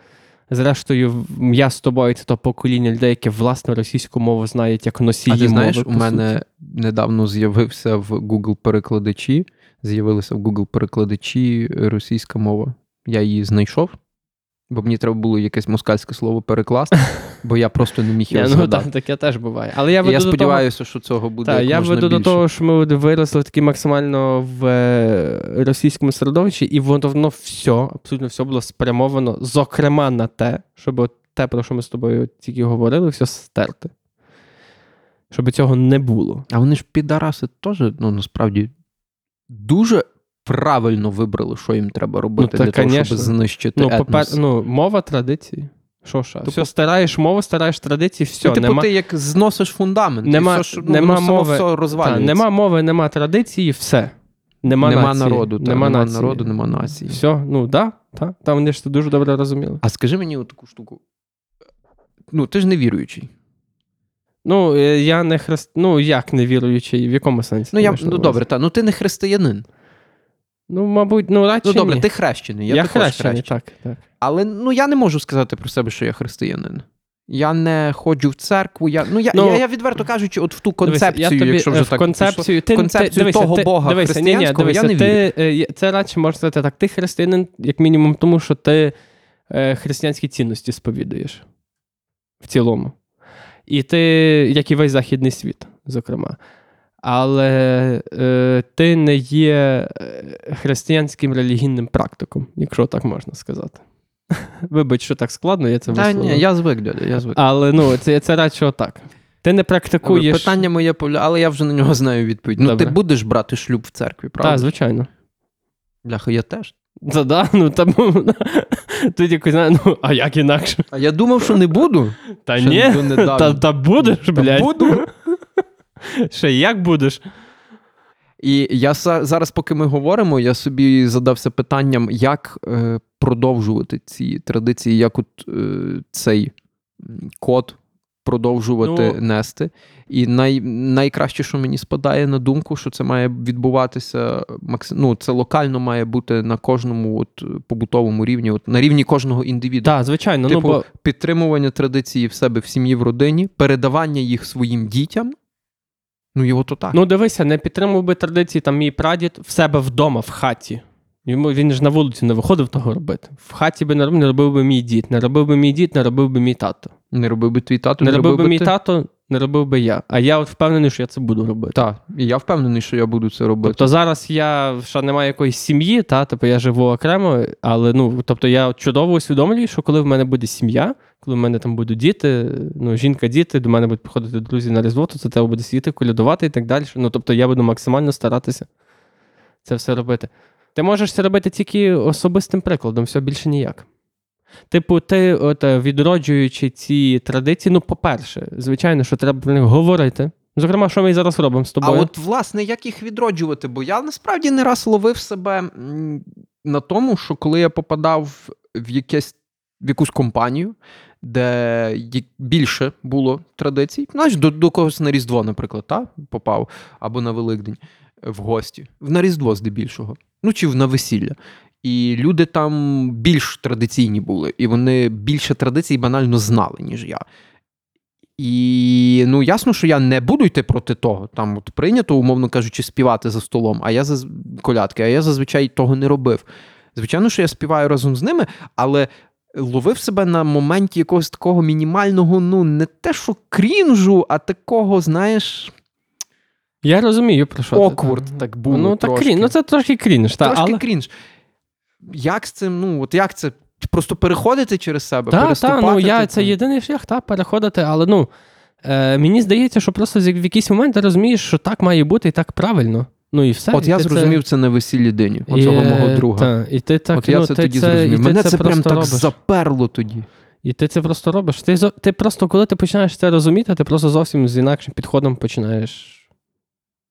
Зрештою, я з тобою це то покоління людей, яке власне російську мову знають як носії А ти знаєш, мови. у мене суті. недавно з'явився в Google перекладачі. З'явилися в Google перекладачі російська мова. Я її знайшов, бо мені треба було якесь москальське слово перекласти, бо я просто не міг його ну так, таке теж буває. Але я веду я до того, сподіваюся, що цього буде. Та, як я можна веду до того, що ми виросли такі максимально в е, російському середовищі, і воно воно все, абсолютно все було спрямовано, зокрема, на те, щоб те, про що ми з тобою тільки говорили, все стерти. Щоб цього не було. А вони ж підараси теж, ну насправді, дуже правильно вибрали, що їм треба робити Ну, та, для того, конечно. щоб знищити Ну, етнос. попер... ну, мова традиції. Що ж? Все, стараєш мову, стараєш традиції, все. ну, типу, нема... ти як зносиш фундамент, Нема- і все, що, ну, нема само мови. все Та, нема мови, нема традиції, все. Нема, Нема нації, народу, та, нема, нема нації. народу, нема нації. Все, ну да, та, та вони ж це дуже добре розуміли. А скажи мені таку штуку. Ну, ти ж не віруючий. Ну, е, я не хрест... Ну, як не віруючий, в якому сенсі? Ну, я, ну добре, та, ну ти не християнин. Ну, мабуть, ну радше Ну добре, ні. ти хрещений. Я, я також хрещений, так, так. Але ну я не можу сказати про себе, що я християнин. Я не ходжу в церкву. Я, ну, я, Ну, я, я відверто кажучи, от в ту Дивися, концепцію, я тобі, якщо е, вже в так концепцію, ти, концепцію ти, дивися, того ти, Бога дивися, ні, ні, християнського я дивися, не ти, е, Це радше можна сказати так. Ти християнин, як мінімум, тому що ти е, християнські цінності сповідуєш в цілому. І ти, як і весь західний світ, зокрема. Але е, ти не є е, християнським релігійним практиком, якщо так можна сказати. Вибач, що так складно, я це Та, ні, я звик, дядя, я звик. Але ну, це, це радше отак. Ти не практикуєш. Питання моє але я вже на нього знаю відповідь. Ну, Добре. ти будеш брати шлюб в церкві, правда? Так, звичайно. Бляха, я теж. Та да, ну тому тут якось ну, а як інакше? А я думав, що не буду. Та Ще ні, донедавна. та, та будеш, Та буду. Ще як будеш? І я зараз, поки ми говоримо, я собі задався питанням, як е, продовжувати ці традиції, як от е, цей код продовжувати Ну- нести. І най, найкраще, що мені спадає на думку, що це має відбуватися максим... ну, це локально має бути на кожному от, побутовому рівні, от, на рівні кожного індивіду. Так, звичайно. Типу, ну, бо, підтримування традиції в себе в сім'ї, в родині, передавання їх своїм дітям. Ну, його то так. ну дивися, не підтримував би традиції там мій прадід в себе вдома, в хаті. Йому він ж на вулицю не виходив того робити. В хаті би не робив, не робив би мій дід. Не робив би мій дід, не робив би мій тато. Не робив би твій тато, Не робив би мій ти. тато, не робив би я. А я от впевнений, що я це буду робити. Так, і я впевнений, що я буду це робити. Тобто зараз я ще не маю якоїсь сім'ї, та, типу я живу окремо, але ну, тобто я чудово усвідомлюю, що коли в мене буде сім'я, коли в мене там будуть діти, ну, жінка, діти, до мене будуть приходити друзі на Різдво, то це треба буде сидіти, колядувати і так далі. Ну, тобто я буду максимально старатися це все робити. Ти можеш це робити тільки особистим прикладом, все більше ніяк. Типу, ти, от, відроджуючи ці традиції, ну, по-перше, звичайно, що треба про них говорити. Зокрема, що ми і зараз робимо з тобою. а от, власне, як їх відроджувати? Бо я насправді не раз ловив себе на тому, що коли я попадав в якесь в якусь компанію, де більше було традицій, знаєш, до, до когось на Різдво, наприклад, та, попав, або на Великдень в гості, на Різдво здебільшого, ну чи на весілля. І люди там більш традиційні були, і вони більше традицій банально знали, ніж я. І ну ясно, що я не буду йти проти того. Там от прийнято, умовно кажучи, співати за столом, а я заз... колядки, а я зазвичай того не робив. Звичайно, що я співаю разом з ними, але ловив себе на моменті якогось такого мінімального, ну не те, що крінжу, а такого, знаєш, Я розумію, про що. ти, так було. Ну, так крінж. Ну, це трошки крінж, та, трошки але... крінж. Як з цим, ну, от як це? Просто переходити через себе, Та, та, переступати? ну я типу? це єдиний шлях, та, переходити, але ну. Е, мені здається, що просто в якийсь момент ти розумієш, що так має бути і так правильно. Ну і все. От і я ти це- зрозумів це на весіллі Дині, і, оцього мого друга. Та, і ти так, От я ну, це ти тоді і зрозумів. ти Мене це це прям так робиш. заперло тоді. І ти це просто робиш. Ти, ти просто, коли ти починаєш це розуміти, ти просто зовсім з інакшим підходом починаєш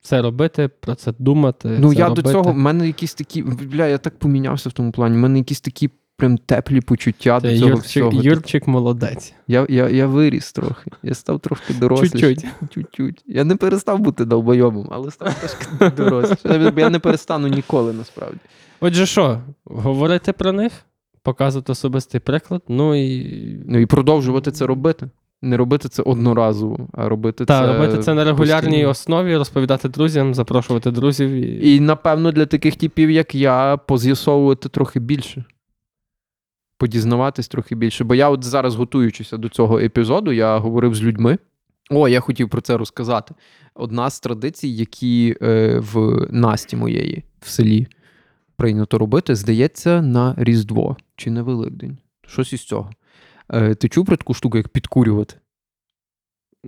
це робити, про це думати. Ну це я робити. до цього, в мене якісь такі. Бля, я так помінявся в тому плані. У мене якісь такі прям теплі почуття Це до цього Юрчик, всього. Юрчик молодець. Я, я, я виріс трохи. Я став трошки дорослішим. Чуть-чуть. Я не перестав бути долбойобом, але став трошки дорослішим. Я не перестану ніколи насправді. Отже, що, говорити про них, показувати особистий приклад. Ну і Ну і продовжувати це робити. Не робити це одноразово, а робити та, це. робити це на регулярній постійно. основі, розповідати друзям, запрошувати друзів. І... І, напевно, для таких типів, як я, поз'ясовувати трохи більше. Подізнаватись трохи більше. Бо я от зараз, готуючися до цього епізоду, я говорив з людьми. О, я хотів про це розказати. Одна з традицій, які е, в Насті моєї в селі прийнято робити, здається, на Різдво чи на Великдень. Щось із цього. Е, ти чув про таку штуку, як підкурювати?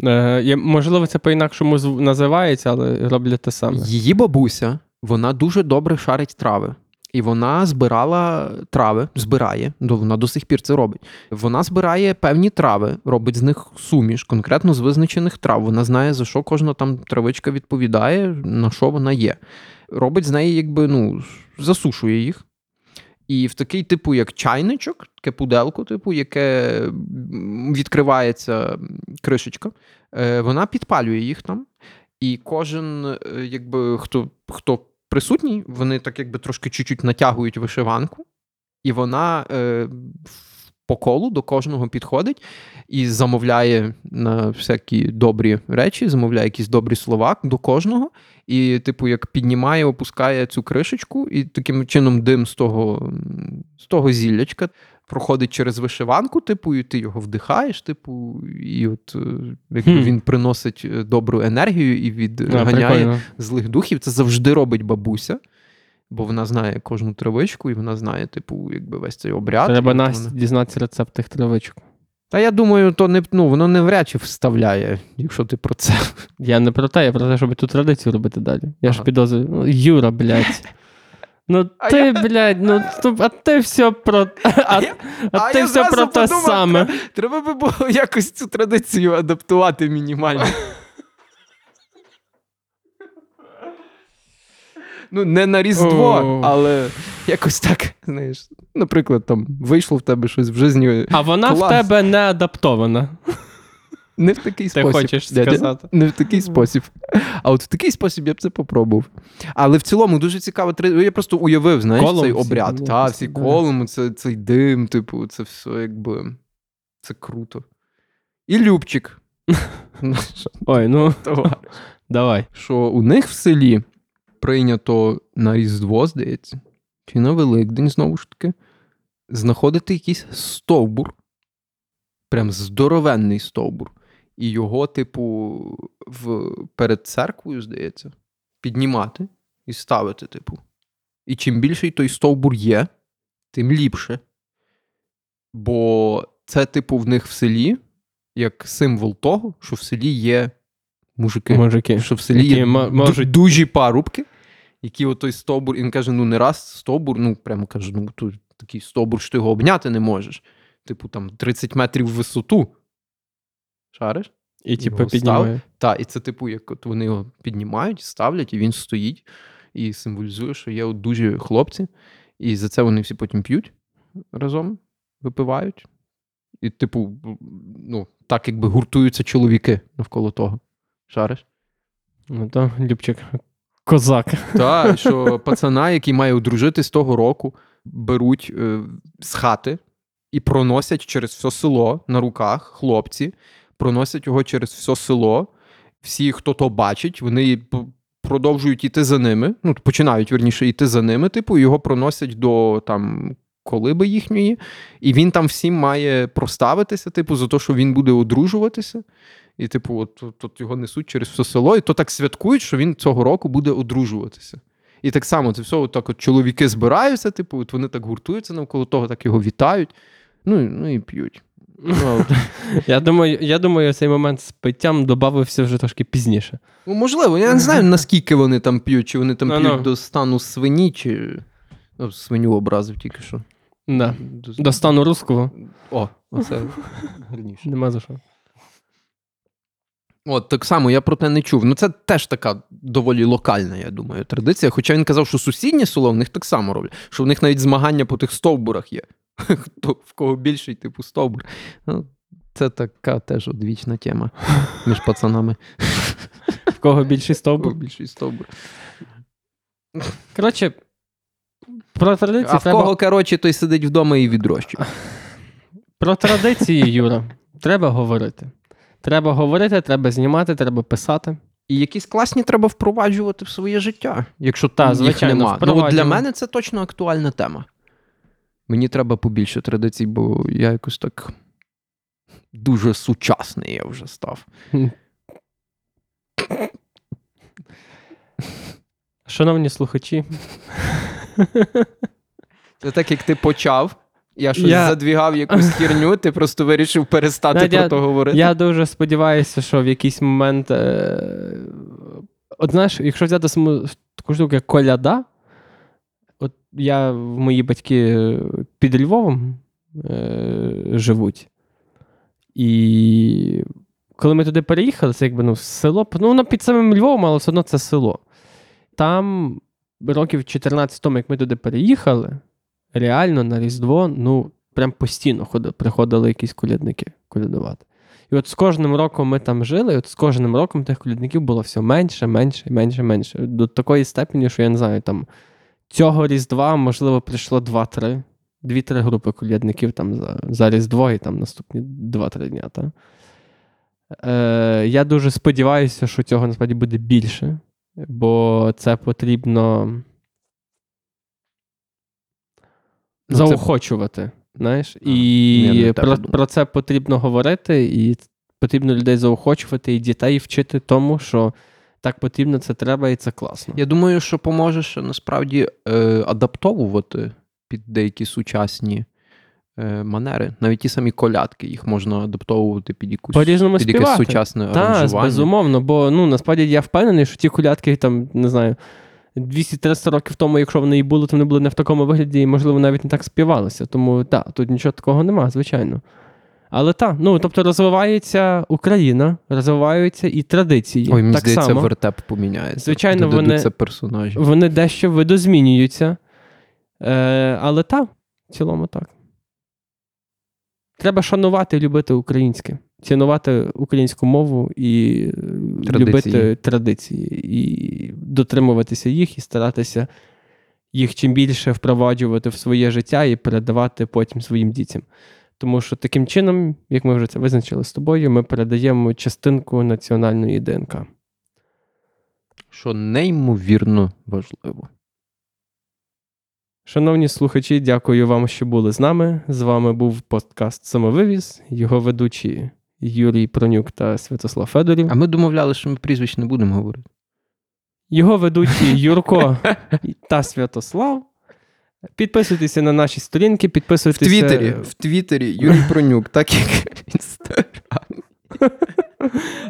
Е, можливо, це по-інакшому називається, але роблять те саме. Її бабуся, вона дуже добре шарить трави. І вона збирала трави, збирає, вона до сих пір це робить. Вона збирає певні трави, робить з них суміш, конкретно з визначених трав. Вона знає, за що кожна там травичка відповідає, на що вона є. Робить з неї, якби ну, засушує їх. І в такий, типу, як чайничок, таке пуделко, типу, яке відкривається кришечка, е, вона підпалює їх там. І кожен, е, якби хто, хто присутній, вони так якби трошки чуть-чуть натягують вишиванку, і вона е, по колу до кожного підходить і замовляє на всякі добрі речі, замовляє якісь добрі слова до кожного. І, типу, як піднімає, опускає цю кришечку, і таким чином дим з того, з того зіллячка проходить через вишиванку, типу, і ти його вдихаєш, типу, і от е, якби він приносить е, добру енергію і відганяє прикольно. злих духів. Це завжди робить бабуся, бо вона знає кожну травичку, і вона знає, типу, якби весь цей обряд. Треба нас вона- дізнатися рецепт тих травичок. Та я думаю, то не ну, воно не вряд чи вставляє, якщо ти про це. Я не про те, я про те, щоб ту традицію робити далі. Я ж Ага. підозрюю. Ну, Юра, блядь. Ну А ти, я- блядь, ну а ти все про. А, я- а а ти я все про те подумав, саме. Треба би було якось цю традицію адаптувати мінімально. Ну, не на Різдво, але якось так, знаєш. Наприклад, там вийшло в тебе щось в житті А вона в тебе не адаптована. не в такий Ти спосіб. хочеш Дядя. сказати. Не в такий спосіб. А от в такий спосіб я б це попробував. Але в цілому дуже цікаво. Я просто уявив, знаєш, Колом цей всі, обряд. Та, всі да. колом, це, цей дим, типу, це все якби. Це круто. І Любчик. Ой, ну товариш. давай. Що у них в селі прийнято на Різдво, здається, чи на Великдень, знову ж таки, знаходити якийсь стовбур, прям здоровенний стовбур, і його, типу, в, перед церквою, здається, піднімати і ставити, типу. І чим більший той стовбур є, тим ліпше. Бо це, типу, в них в селі як символ того, що в селі є мужики. Мужики. Що в селі Які є мо- можуть- дужі парубки, які отой стовбур, і він каже: ну не раз стовбур, ну прямо каже, ну тут такий стовбур, що ти його обняти не можеш. Типу, там 30 метрів в висоту. Шариш? І типу піднімає. Так, і це, типу, як от вони його піднімають, ставлять, і він стоїть і символізує, що є дуже хлопці, і за це вони всі потім п'ють разом, випивають. І, типу, ну, так якби гуртуються чоловіки навколо того. Шариш? Ну то Любчик. Козак. Так, що пацана, який має одружитись того року, беруть е, з хати і проносять через все село на руках хлопці, проносять його через все село. Всі, хто то бачить, вони продовжують йти за ними. Ну, починають верніше йти за ними, типу, його проносять до там. Колиби їхньої, і він там всім має проставитися, типу, за те, що він буде одружуватися. І, типу, от, от його несуть через все село, і то так святкують, що він цього року буде одружуватися. І так само це все от так от чоловіки збираються, типу, от вони так гуртуються навколо того, так його вітають. Ну, ну і п'ють. Ну. Я думаю, я думаю, цей момент з питтям додався вже трошки пізніше. ну, можливо, я не знаю, наскільки вони там п'ють, чи вони там Ну-ну. п'ють до стану свині, чи. Ну, свиню образив тільки що. Да. До- До стану руського О, оце гарніше. нема за що. От так само я про те не чув. Ну це теж така доволі локальна, я думаю, традиція. Хоча він казав, що сусіднє село в них так само роблять, що в них навіть змагання по тих стовбурах є. Хто в кого більший, типу, стовбур. Ну, це така теж одвічна тема між пацанами. В кого більший У кого стовбур. більший стовбур. Коротше, Про традиції А в треба... кого, коротше, той сидить вдома і відрощує. Про традиції, Юра, треба говорити. Треба говорити, треба знімати, треба писати. І якісь класні треба впроваджувати в своє життя, якщо Та, звичайно, нема. Ну, от для мене це точно актуальна тема. Мені треба побільше традицій, бо я якось так дуже сучасний я вже став. Шановні слухачі, Це так, як ти почав, я щось Я- задвігав якусь херню, ти просто вирішив перестати Надя, про то говорити. я дуже сподіваюся, що в якийсь момент. Е... От знаєш, якщо взяти саму таку штуку, як коляда, от я мої батьки під Львовом е... живуть. І коли ми туди переїхали, це якби ну, село, ну воно під самим Львовом, але все одно це село. Там років 14 тому, як ми туди переїхали, реально на Різдво, ну, прям постійно ходили, приходили якісь колядники колядувати. І от з кожним роком ми там жили, і от з кожним роком тих колядників було все менше, менше, менше, менше. До такої степені, що я не знаю, там цього Різдва, можливо, прийшло 2-3, 2-3 групи колядників там за, за Різдво і там наступні 2-3 дня. Та? Е, я дуже сподіваюся, що цього насправді буде більше, бо це потрібно Ну, це- заохочувати. Знаєш, Ага, і не про, про це потрібно говорити, і потрібно людей заохочувати, і дітей вчити тому, що так потрібно, це треба, і це класно. Я думаю, що поможе ще насправді е, адаптовувати під деякі сучасні е, манери. Навіть ті самі колядки, їх можна адаптовувати під якусь під якесь сучасне Так, аранжування. безумовно, бо ну насправді я впевнений, що ті колядки там, не знаю, 200-300 років тому, якщо вони і були, то вони були не в такому вигляді, і, можливо, навіть не так співалися. Тому так, тут нічого такого нема, звичайно. Але так, ну тобто розвивається Україна, розвиваються і традиції. Ой, мені так здається, само. вертеп поміняється. Звичайно, вони- персонажі. Вони дещо видозмінюються. Е, але так, в цілому так. Треба шанувати і любити українське, цінувати українську мову і е, Традиції. любити традиції, і дотримуватися їх, і старатися їх чим більше впроваджувати в своє життя і передавати потім своїм дітям. Тому що таким чином, як ми вже це визначили з тобою, ми передаємо частинку національної ДНК. Що неймовірно важливо. Шановні слухачі, дякую вам, що були з нами. З вами був подкаст Самовивіз, його ведучі Юрій Пронюк та Святослав Федорів. А ми домовляли, що ми прізвищ не будемо говорити. Його ведучі Юрко та Святослав. Підписуйтеся на наші сторінки, В підписуйтеся Твіттері, в Твіттері Юрій Пронюк, так як в Інстаграмі.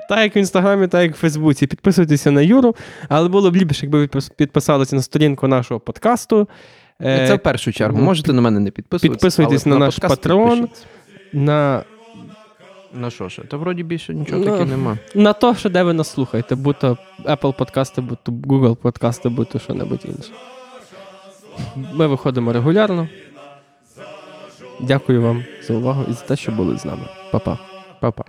так як в інстаграмі, так як в Фейсбуці. Підписуйтеся на Юру, але було б ліпше, якби ви підписалися на сторінку нашого подкасту. Е, Це в першу чергу. ну, Можете на мене не підписуватися. підписуйтесь але на наш Patreon. на На що ще? Та вроді більше нічого Ну, таки нема. На то, що де ви нас слухаєте, будь то Apple подкасти, будь то Google подкасти, будь то що-небудь інше. Ми виходимо регулярно. Дякую вам за увагу і за те, що були з нами. Па-па. Па-па.